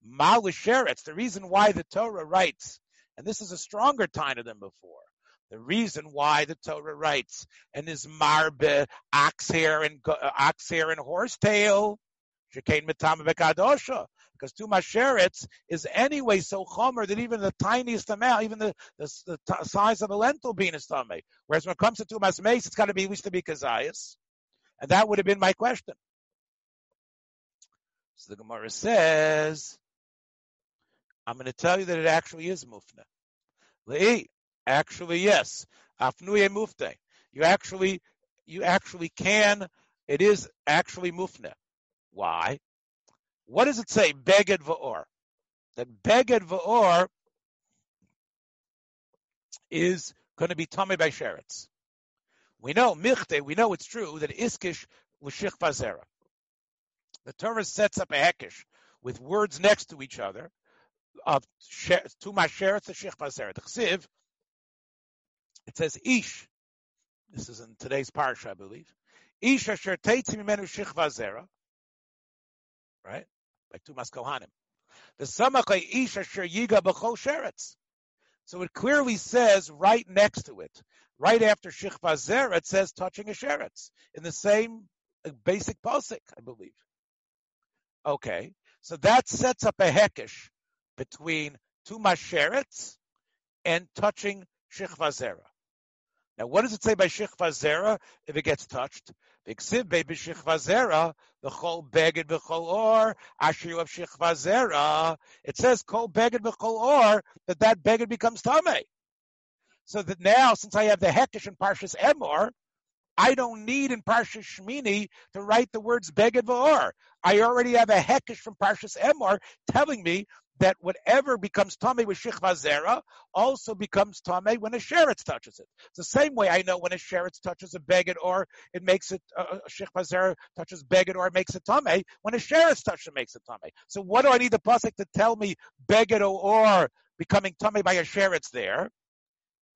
Malisheret. The reason why the Torah writes, and this is a stronger taina than before. The reason why the Torah writes and is marbe ox hair and uh, ox hair and horsetail, shekain bekadosha, because two masheretz is anyway so chomer that even the tiniest amount, even the, the, the t- size of a lentil bean is tummy. Whereas when it comes to two mace, it's got to be least to be kazayas, and that would have been my question. So the Gemara says, I'm going to tell you that it actually is mufna. Le'i, actually yes. Afnuye mufte. You actually, you actually can. It is actually mufna. Why? What does it say? Beged va'or. That beged va'or is going to be tummy by sheretz. We know michte. We know it's true that iskish l'shich vazera. The Torah sets up a hekish with words next to each other of tu masheretz l'shich vazera. The chsiv it says ish. This is in today's parsha, I believe. Ish asher teitzi mimenu shich vazera. Right? By Tumas Kohanim. The samachay ish asher yiga b'chol sheretz. So it clearly says right next to it, right after shich vazera, it says touching a sheretz in the same uh, basic pasuk, I believe. Okay, so that sets up a hekish between Tumas sheretz and touching shich vazera. Now, what does it say by Shich Vazera if it gets touched? V'ksiv baby Shich Vazera, the chol beged v'chol or, asher of. It says kol beged v'chol or, that that beged becomes tame. So that now, since I have the Hekish in Parshas Emor, I don't need in Parshas Shmini to write the words beged v'or. I already have a Hekish from Parshas Emor telling me that whatever becomes tummy with shichva zera also becomes tummy when a sheretz touches it. It's the same way I know when a sheretz touches a beged or it makes it uh, shichva zera touches beged or it makes it tummy. When a sheretz touches it makes it tummy. So what do I need the pasuk to tell me beged or becoming tummy by a sheretz there?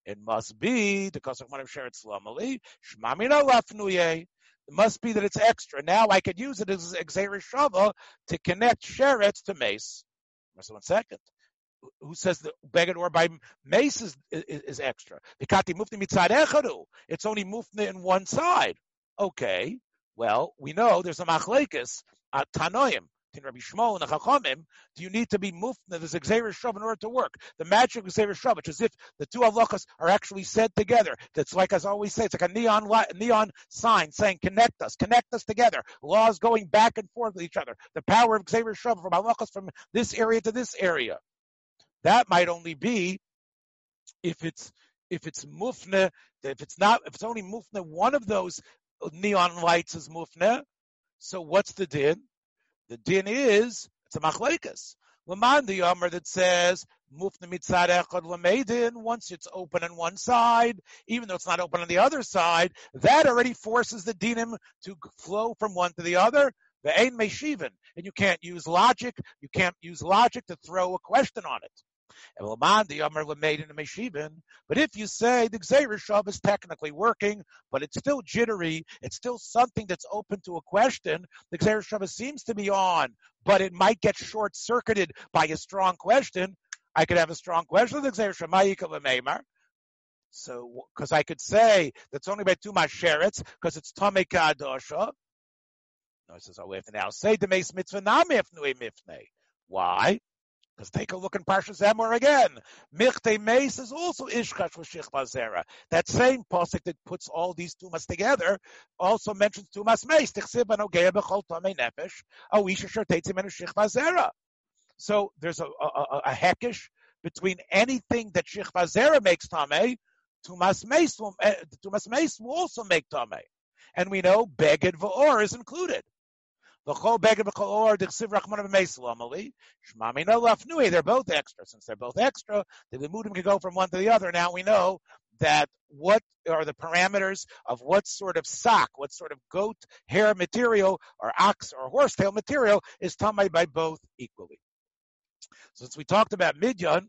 It must be the one of sheretz lamali shmamina lafnuye. It must be that it's extra. Now I could use it as exer shava to connect sheretz to meis. So one second. Who says the beged or by meis is, is, is extra? It's only mufna in one side. Okay. Well, we know there's a machlekes at Tanoim. In Rabbi Shmuel and the Chachamim, do you need to be mufna? the Gezeira Shava in order to work. The magic of Gezeira Shava, which is if the two halachas are actually said together. That's like I always say, it's like a neon neon sign saying connect us, connect us together. Laws going back and forth with each other. The power of Gezeira Shava from halachas from this area to this area. That might only be if it's if it's mufna, if it's not, if it's only mufna, one of those neon lights is mufna. So what's the din? The din is it's a machlekes. Laman the Yomer that says mufna mitzad. Once it's open on one side, even though it's not open on the other side, that already forces the dinim to flow from one to the other. The ein meshivan, and you can't use logic. You can't use logic to throw a question on it. But if you say the Gzeir is technically working, but it's still jittery, it's still something that's open to a question, the Gzeir seems to be on, but it might get short circuited by a strong question. I could have a strong question. The Gzeir so, because I could say that's only by two masherets, because it's Tomei Kadosha. No, he says, oh, to now say the Mace Mitzvah Namif Nui Mifne. Why? Because take a look in Parshas Emor again. Michte Meis is also Ishkash V'Shich Bazera. That same pasuk that puts all these tumas together also mentions tumas Meis. So there's a, a, a, a hekish between anything that Shich makes Tomei, tumas Meis will, uh, tumas Meis will also make Tomei. And we know Beged V'Or is included. They're both extra. Since they're both extra, the limudim can go from one to the other. Now we know that what are the parameters of what sort of sock, what sort of goat hair material or ox or horsetail material is tamei by both equally. Since we talked about midyan,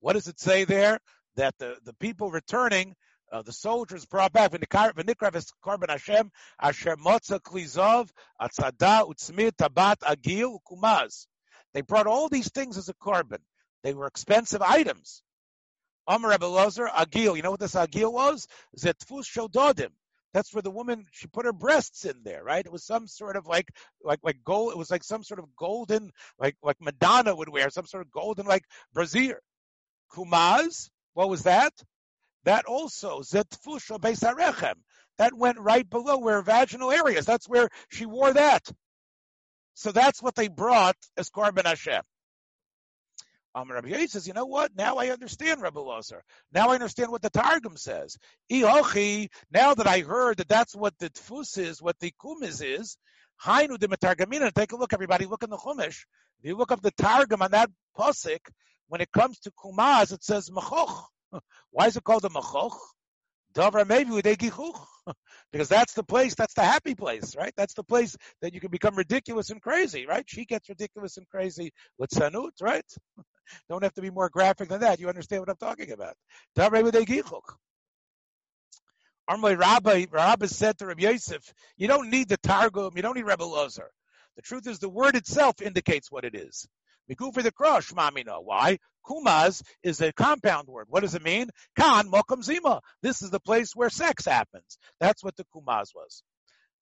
what does it say there? that the, the people returning, uh, the soldiers brought back v'nikrav korban Hashem asher klizov atzada utzmir tabat agil kumaz. They brought all these things as a korban. They were expensive items. Amar Rebbe Lozer, agil. You know what this agil was? Zetfus shododim. That's where the woman she put her breasts in there, right? It was some sort of like like like gold. It was like some sort of golden, like like Madonna would wear, some sort of golden like brazier. Kumaz, what was that? That also zetfusha beisarechem. That went right below where vaginal areas. That's where she wore that. So that's what they brought as korban Hashem. Um, Rabbi Yosi says, you know what? Now I understand, Rabbi Lozer. Now I understand what the Targum says. Ihochi, now that I heard that that's what the tfus is, what the kumiz is, hainu de metargamina. Take a look, everybody. Look in the chumash. If you look up the Targum on that posik, when it comes to kumaz, it says machoch. Why is it called a machoch? Dover maybe with *laughs* because that's the place, that's the happy place, right? That's the place that you can become ridiculous and crazy, right? She gets ridiculous and crazy with sanut, right? *laughs* Don't have to be more graphic than that. You understand what I'm talking about. Armoy Rabbi, Rabbi said to Rabbi Yosef, you don't need the Targum, you don't need Rebbe Lozer. The truth is the word itself indicates what it is. Miku for the crush, mamino. Why? Kumaz is a compound word. What does it mean? Kan mokum zima. This is the place where sex happens. That's what the kumaz was.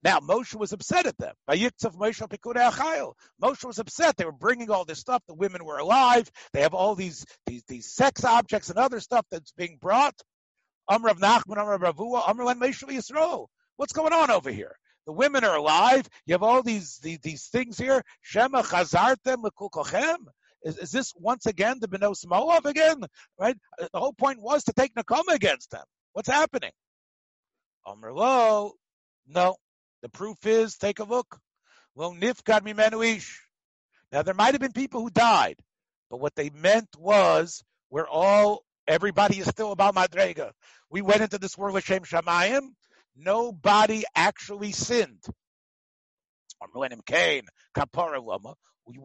Now Moshe was upset at them. Moshe was upset. They were bringing all this stuff. The women were alive. They have all these these these sex objects and other stuff that's being brought. Amr Nachman, Amr Ravua, Amr Len Yisrael. What's going on over here? The women are alive. You have all these these, these things here. Shema chazartem lekul Is, is this once again the Benos Moav again? Right? Uh, the whole point was to take Nakoma against them. What's happening? Amr Lo, no. The proof is, take a look. Well, nifkad mimenu ish. Now there might have been people who died, but what they meant was we're all everybody is still about Madrega. We went into this world of Shem Shamayim. Nobody actually sinned.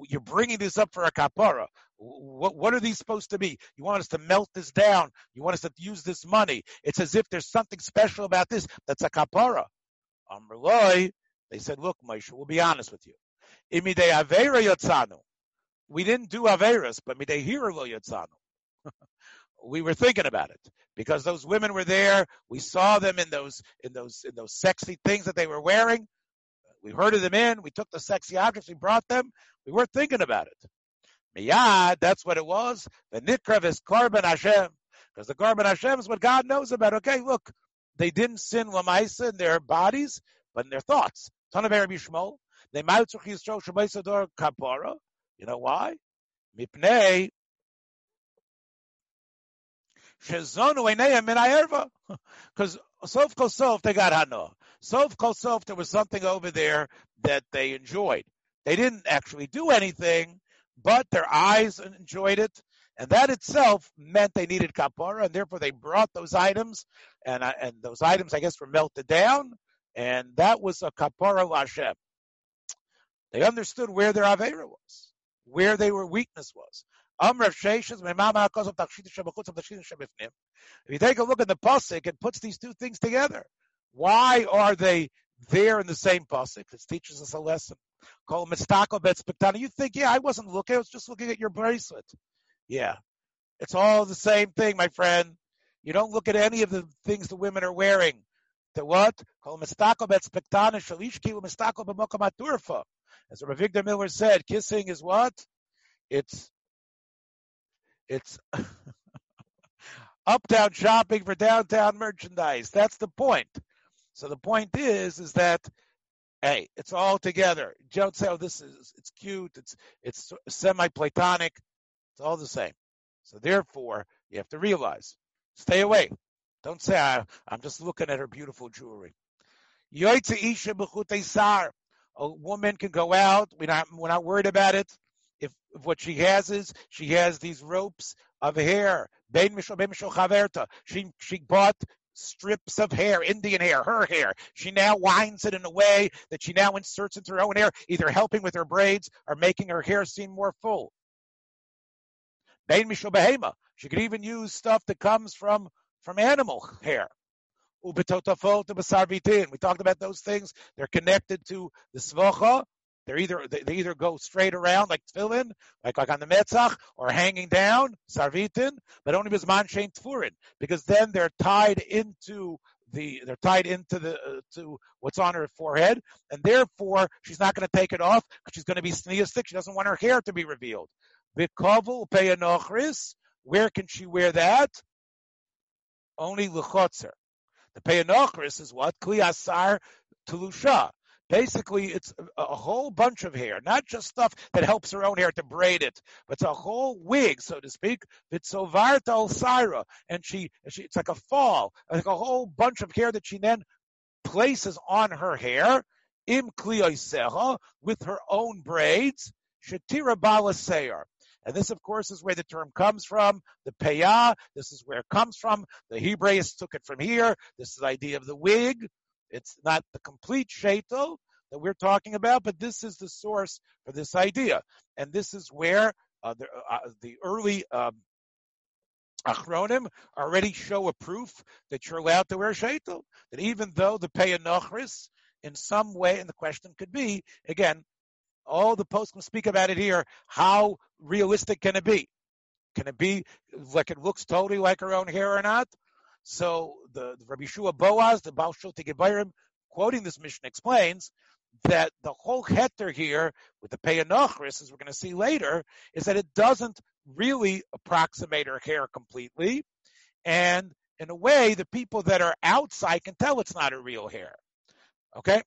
You're bringing this up for a kapara. What, what are these supposed to be? You want us to melt this down. You want us to use this money. It's as if there's something special about this that's a kapara. They said, look, Moshe, we'll be honest with you. We didn't do Averas, but Midei Hira Lo. *laughs* we were thinking about it because those women were there. We saw them in those in those in those sexy things that they were wearing. We herded them in. We took the sexy objects. We brought them. We weren't thinking about it. Miyad, that's what it was. The nikrav is korban Hashem because the korban Hashem is what God knows about. Okay, look, they didn't sin lamaisa in their bodies, but in their thoughts. Rabbi Shmuel. They kapara. You know why? Mipnei shezonu einayim min ayerva. Because *laughs* sof kol sof they got hano. Sof kol sof there was something over there that they enjoyed. They didn't actually do anything, but their eyes enjoyed it. And that itself meant they needed kapara, and therefore they brought those items, and uh, and those items, I guess, were melted down, and that was a kapara Hashem. They understood where their avera was, where their weakness was. If you take a look at the pasuk, it puts these two things together. Why are they there in the same pasuk? It teaches us a lesson. Called mistako bet You think, yeah, I wasn't looking; I was just looking at your bracelet. Yeah. It's all the same thing, my friend. You don't look at any of the things the women are wearing. The what? As Rav Victor Miller said, kissing is what? It's it's *laughs* uptown shopping for downtown merchandise. That's the point. So the point is, is that hey, it's all together. don't say, oh, this is it's cute, it's it's semi platonic. It's all the same. So therefore, you have to realize, stay away. Don't say, I, am just looking at her beautiful jewelry. A woman can go out. We're not, we're not worried about it. If, if what she has is, she has these ropes of hair. She, she bought strips of hair, Indian hair, her hair. She now winds it in a way that she now inserts into her own hair, either helping with her braids or making her hair seem more full. She could even use stuff that comes from from animal hair. We talked about those things. They're connected to the svocha. They're either they, either go straight around like tefillin, like like on the metzach, or hanging down sarvitin, but only bisman shein tfurin, because then they're tied into the they're tied into the uh, to what's on her forehead, and therefore she's not going to take it off because she's going to be sneastic. She doesn't want her hair to be revealed. Where can she wear that? Only lechotzer. The peyanochris is what kliasar telusha. Basically, it's a, whole bunch of hair, not just stuff that helps her own hair to braid it, but it's a whole wig, so to speak. Vitzovarta al and she, she, it's like a fall, like a whole bunch of hair that she then places on her hair, im kliyoiseha, with her own braids, shetira balaseir. And this, of course, is where the term comes from. The payah, this is where it comes from. The Hebraists took it from here. This is the idea of the wig. It's not the complete shaitel that we're talking about, but this is the source for this idea. And this is where uh, the, uh, the, early um, Achronim already show a proof that you're allowed to wear shaitel. That even though the peyanochris, in some way, and the question could be, again, all the posts can speak about it here, how realistic can it be? Can it be like it looks totally like her own hair or not? So the, the Rabbi Shua Boaz, the Baal Shiltei Gibborim, quoting this mission, explains that the whole heter here with the Peyanochris, as we're going to see later, is that it doesn't really approximate her hair completely. And in a way, the people that are outside can tell it's not a real hair. Okay?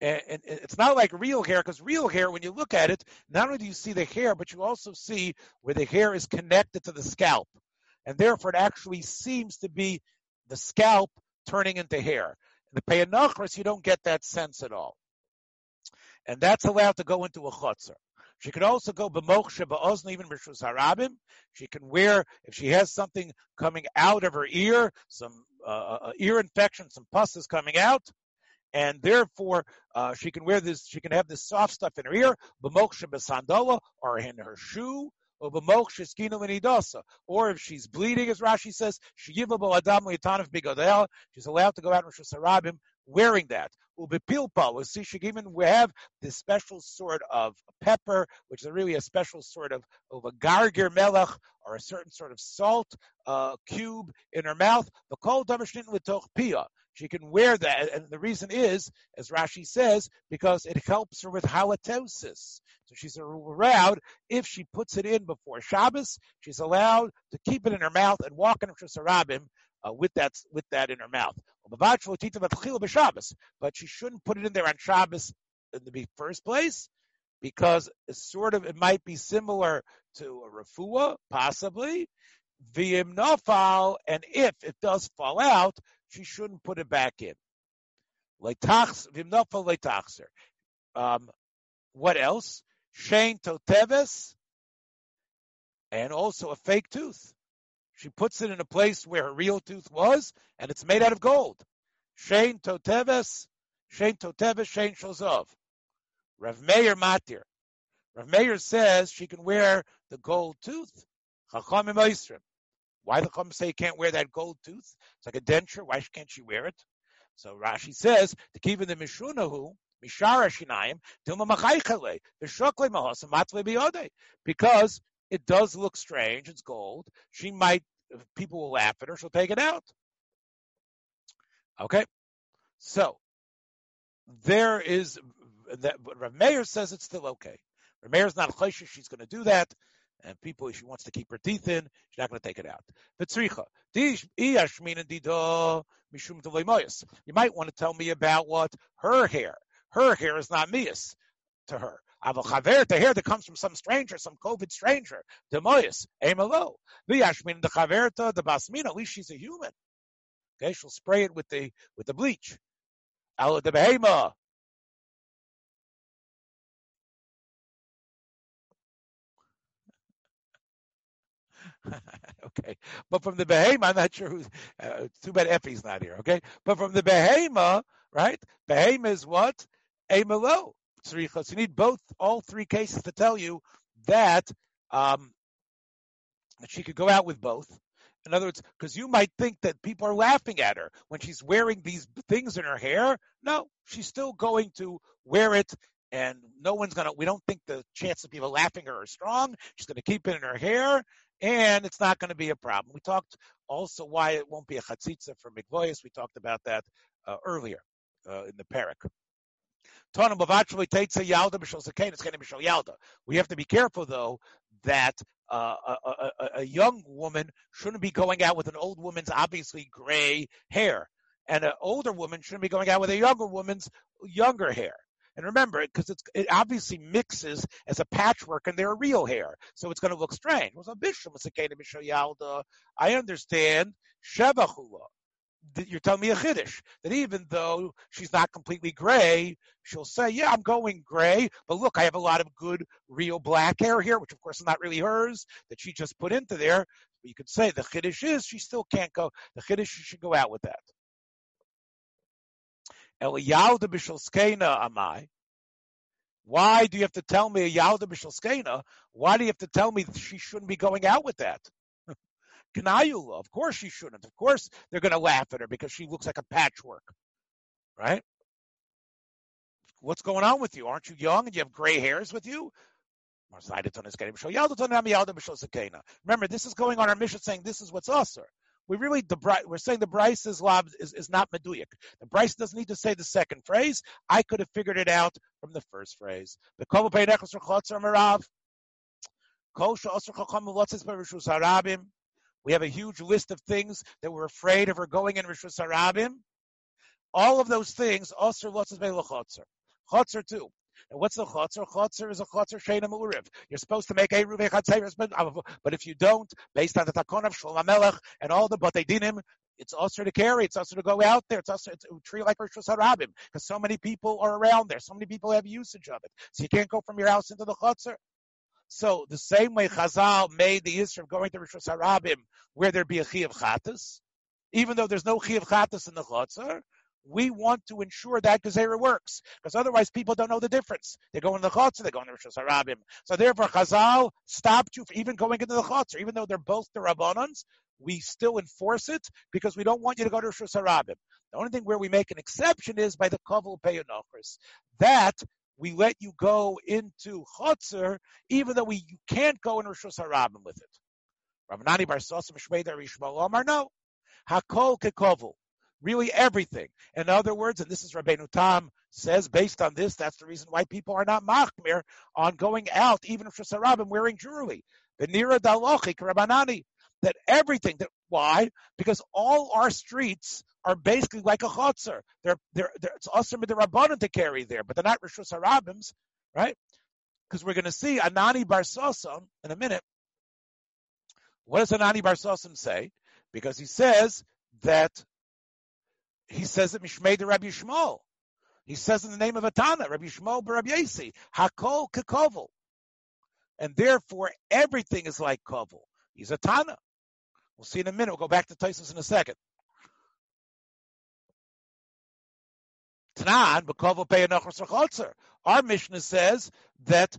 And, and it's not like real hair, because real hair, when you look at it, not only do you see the hair, but you also see where the hair is connected to the scalp and therefore it actually seems to be the scalp turning into hair. In the Peyanachris, you don't get that sense at all. And that's allowed to go into a chutzner. She can also go b'moksha ba'ozn, even b'shus harabim. She can wear, if she has something coming out of her ear, some uh, uh, uh ear infection, some pus is coming out, and therefore uh, she can wear this, she can have this soft stuff in her ear, b'moksha b'sandola, or in her shoe, or if she's bleeding, as Rashi says, she's allowed to go out in Rishus Harabim wearing that. We she even have this special sort of pepper, which is really a special sort of, of a gargir melech, or a certain sort of salt uh, cube in her mouth. The kol pia. She can wear that, and the reason is, as Rashi says, because it helps her with halitosis. So she's allowed, if she puts it in before Shabbos, she's allowed to keep it in her mouth and walk in Shusarabim uh, with that with that in her mouth. But she shouldn't put it in there on Shabbos in the first place because it's sort of it might be similar to a refuah, possibly. V'im nafal, and if it does fall out, she shouldn't put it back in. Um, what else? Shane Toteves, and also a fake tooth. She puts it in a place where her real tooth was, and it's made out of gold. Shane Toteves, Shane Toteves, Shane Shozov. Rav Meir Matir. Rav Meir says she can wear the gold tooth. Chachamim Oisrim. Why the Chum say you can't wear that gold tooth? It's like a denture. Why can't she wear it? So Rashi says to keep in the Mishunahu, Mishara Shinayim, Dilma Machaichale, Vishokle Mahosam Matle Biode. Because it does look strange, it's gold. She might, people will laugh at her, she'll take it out. Okay? So, there is, that, Rav Meir says it's still okay. Rav Meir's not a she's going to do that and people, if she wants to keep her teeth in, she's not going to take it out. You might want to tell me about what her hair. Her hair is not mias to her. Avochaver, the hair that comes from some stranger, some COVID stranger, the moyas, emelo. V'yashmin the chaverta, the basmina, at least she's a human. Okay, she'll spray it with the with the bleach. Al the behema, *laughs* okay, but from the behema, I'm not sure who's. Uh, too bad Effie's not here. Okay, but from the behema, right? Behema is what a malo So You need both, all three cases to tell you that um, that she could go out with both. In other words, because you might think that people are laughing at her when she's wearing these things in her hair. No, she's still going to wear it, and no one's gonna. We don't think the chance of people laughing her are strong. She's gonna keep it in her hair, and it's not going to be a problem. We talked also why it won't be a chatzitza for mikvoyas. We talked about that uh, earlier uh, in the parak. We have to be careful, though, that uh, a, a, a, young woman shouldn't be going out with an old woman's obviously gray hair, and an older woman shouldn't be going out with a younger woman's younger hair. And remember, because it obviously mixes as a patchwork and their real hair, so it's going to look strange. I understand Shebachula you're telling me a chiddush that even though she's not completely gray, she'll say, "Yeah, I'm going gray, but look, I have a lot of good real black hair here, which of course is not really hers that she just put into there." But you could say the chiddush is she still can't go. The chiddush should go out with that. Eliyalda b'shalskena amai. Why do you have to tell me a yalda b'shalskena? Why do you have to tell me she shouldn't be going out with that? *laughs* Gnayula. Of course she shouldn't. Of course they're going to laugh at her because she looks like a patchwork, right? What's going on with you? Aren't you young and you have gray hairs with you? Remember, this is going on our mission saying this is what's usher. We really the we're saying the Bryce is, is, is not meduic. The Bryce doesn't need to say the second phrase. I could have figured it out from the first phrase. We have a huge list of things that we're afraid of her going in Rishus Harabim. All of those things, also lotzes be'lachotzer. Chotzer too. What's the chotzer? Chotzer is a chotzer sheina mu'uriv. You're supposed to make a ruve chatzeres, but if you don't, based on the takon of Shlomo Melech and all the batei dinim, it's also to carry. It's also to go out there. It's also to tree like Rishus Harabim because so many people are around there. So many people have usage of it. So you can't go from your house into the chutzner. So the same way Chazal made the issue of going to Rishus Harabim where there be a chi of chatas, even though there's no chi of chatas in the chutzner, we want to ensure that Gezerah works, because otherwise people don't know the difference. They go in the chutzner, they go in the Rishus Harabim. So therefore, Chazal stopped you from even going into the chutzner, even though they're both the rabbanans. We still enforce it because we don't want you to go to Rishus Harabim. The only thing where we make an exception is by the Kaval Peyanochris. That we let you go into Chotzer, even though we you can't go in Rishus Harabim with it. Ramanani Bar Sosim Rishmal Omar, no. Hakol Kekovu. Really everything. In other words, and this is Rabbeinu Tam says, based on this, that's the reason why people are not machmir on going out, even if Shasarabim wearing jewelry. Benira Dalochik Rabbanani. That everything that why? Because all our streets are basically like a chotzer. They're, they're, they're, it's awesome the rabbanon to carry there, but they're not rishus harabims, right? Because we're going to see Anani Bar Sosom in a minute. What does Anani Bar Sosom say? Because he says that he says that Mishmei de Rabbi Shmuel. He says in the name of Atana, Rabbi Shmuel Rabbi Yasi, Hakol Kekovel. And therefore, everything is like Kovel. He's a Tana. We'll see in a minute. We'll go back to Tosfos in a second. Tanan, Our Mishnah says that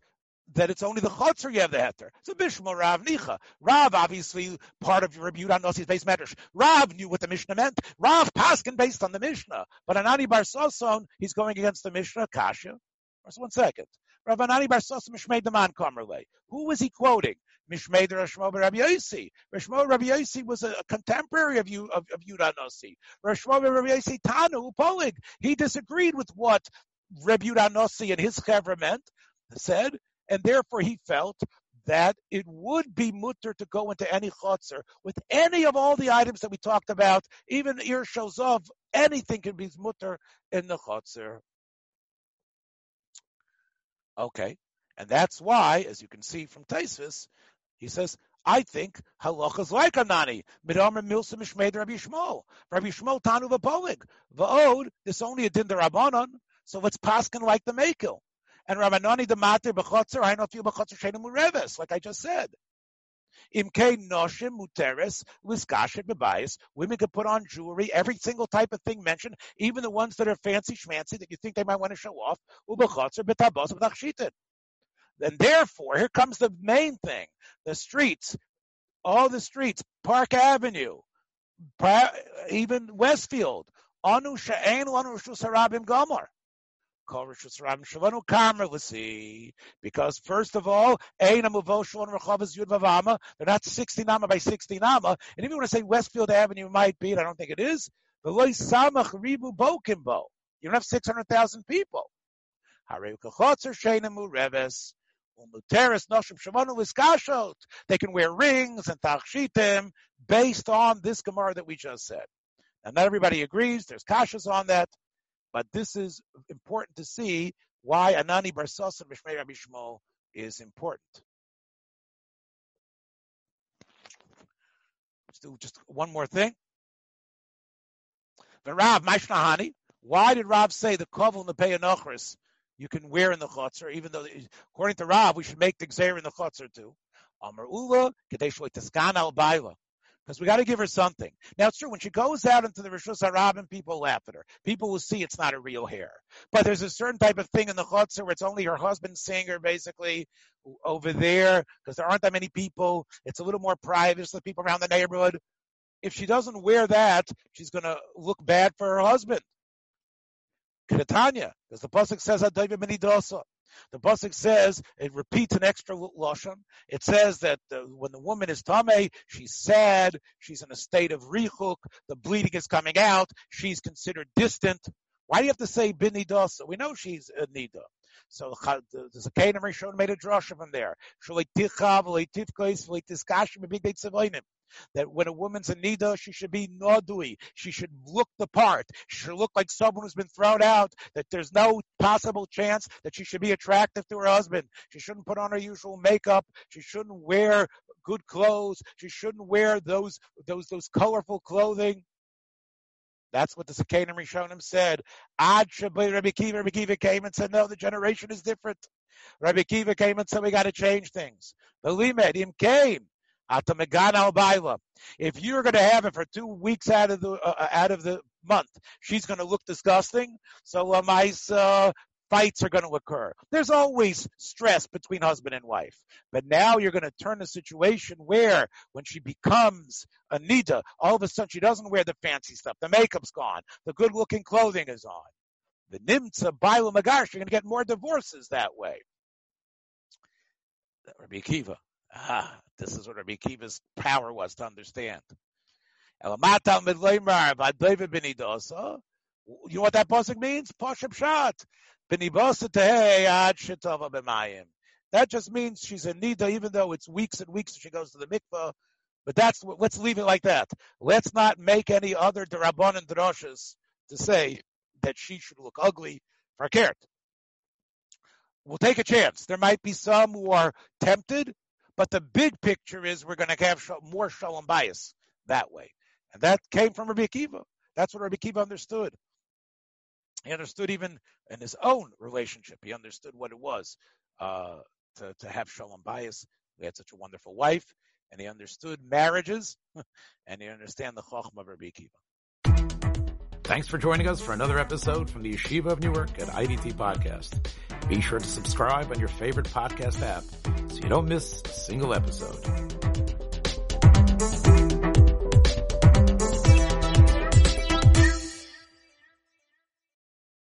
that it's only the chotzer you have the heter. A bishma Rav Nicha. Rav, obviously, part of Rabbi Yudan Nosi's base medrash. Rav knew what the Mishnah meant. Rav Paskin based on the Mishnah. But Anani Bar Soson, he's going against the Mishnah. Kasha. Just one second. Rav Anani Bar Soson Mishmei Daman Kamerle. Who was he quoting? Mishmei Rashmo Rabbi Yossi. Rashmo Rabbi Yossi was a, contemporary of you of, of Yudan Nosi. Rashmo Rabbi Yossi Tanu Polig. He disagreed with what Rabbi Yudan Nosi and his chevra meant, said, and therefore he felt that it would be mutter to go into any chotzer with any of all the items that we talked about, even Ir of anything can be mutter in the chotzer. Okay, and that's why, as you can see from Tosfos, he says, I think halacha is like Anani. Midamer milsa mishmei Rabbi Shmuel. Rabbi Shmuel tanu v'polig. V'od, this only a din rabbanon. So let's paskin like the Mekil. And mater b'chotzer, I know you b'chotzer shenu mureves, like I just said. Imke noshim muteres liskashet bebayis. Women can put on jewelry, every single type of thing mentioned, even the ones that are fancy schmancy that you think they might want to show off. Ubechotzer b'tabos b'tachshitin. And therefore, here comes the main thing: the streets. all the streets, Park Avenue, even Westfield, Anu Sha'en Anu Shusarabim Gomer. Because first of all, they're not 60 nama by 60 nama. And if you want to say Westfield Avenue might be, I don't think it is. But you don't have 600,000 people. They can wear rings and tachshitim based on this Gemara that we just said. And not everybody agrees. There's kashas on that. But this is important to see why Anani Barsos and Mishmei Rabbi Shmuel is important. Do just one more thing. The Rav Mashnahani. Why did Rav say the kovel and the peyanochris you can wear in the chutzner, even though according to Rav we should make the gzer in the chutzner too. Amar Ula kadesh al baila because we got to give her something. Now it's true when she goes out into the Rishus Harabim, people laugh at her. People will see it's not a real hair. But there's a certain type of thing in the chutzner where it's only her husband seeing her basically over there because there aren't that many people. It's a little more private. There's the people around the neighborhood. If she doesn't wear that, she's going to look bad for her husband. Ketanya, because the pasuk says the pasuk says it repeats an extra lashon. It says that the, when the woman is tame, she's sad, she's in a state of richuk, the bleeding is coming out, she's considered distant. Why do you have to say binidasa? We know she's a nida. So the Zakanim Rishon made a drasha from there that when a woman's a nida, she should be nodui. She should look the part. She should look like someone who's been thrown out. That there's no possible chance that she should be attractive to her husband. She shouldn't put on her usual makeup. She shouldn't wear good clothes. She shouldn't wear those those those colorful clothing. That's what the Sakanim Rishonim said. Ad Rabbi Kiva, Rabbi Kiva came and said, no, the generation is different. Rabbi Kiva came and said, we got to change things. The Limed, him came. If you're going to have it for two weeks out of the uh, uh, out of the month, she's going to look disgusting. So my uh, fights are going to occur. There's always stress between husband and wife, but now you're going to turn a situation where, when she becomes a nida, all of a sudden she doesn't wear the fancy stuff. The makeup's gone. The good-looking clothing is on. The nimtza baila magash. You're going to get more divorces that way. Rabbi Akiva. Ah, this is what Rabbi Kiva's power was to understand. You know what that pasuk means? Pashab shat. That just means she's a nida, even though it's weeks and weeks she goes to the mikvah. But that's let's leave it like that. Let's not make any other derabban and droshes to say that she should look ugly for. We'll take a chance. There might be some who are tempted but the big picture is we're going to have more shalom bayis that way. And that came from Rabbi Akiva. That's what Rabbi Akiva understood. He understood even in his own relationship. He understood what it was uh, to, to have shalom bayis. We had such a wonderful wife, and he understood marriages, *laughs* and he understand the chachma of Rabbi Akiva. Thanks for joining us for another episode from the Yeshiva of Newark at IDT Podcast. Be sure to subscribe on your favorite podcast app you don't miss a single episode.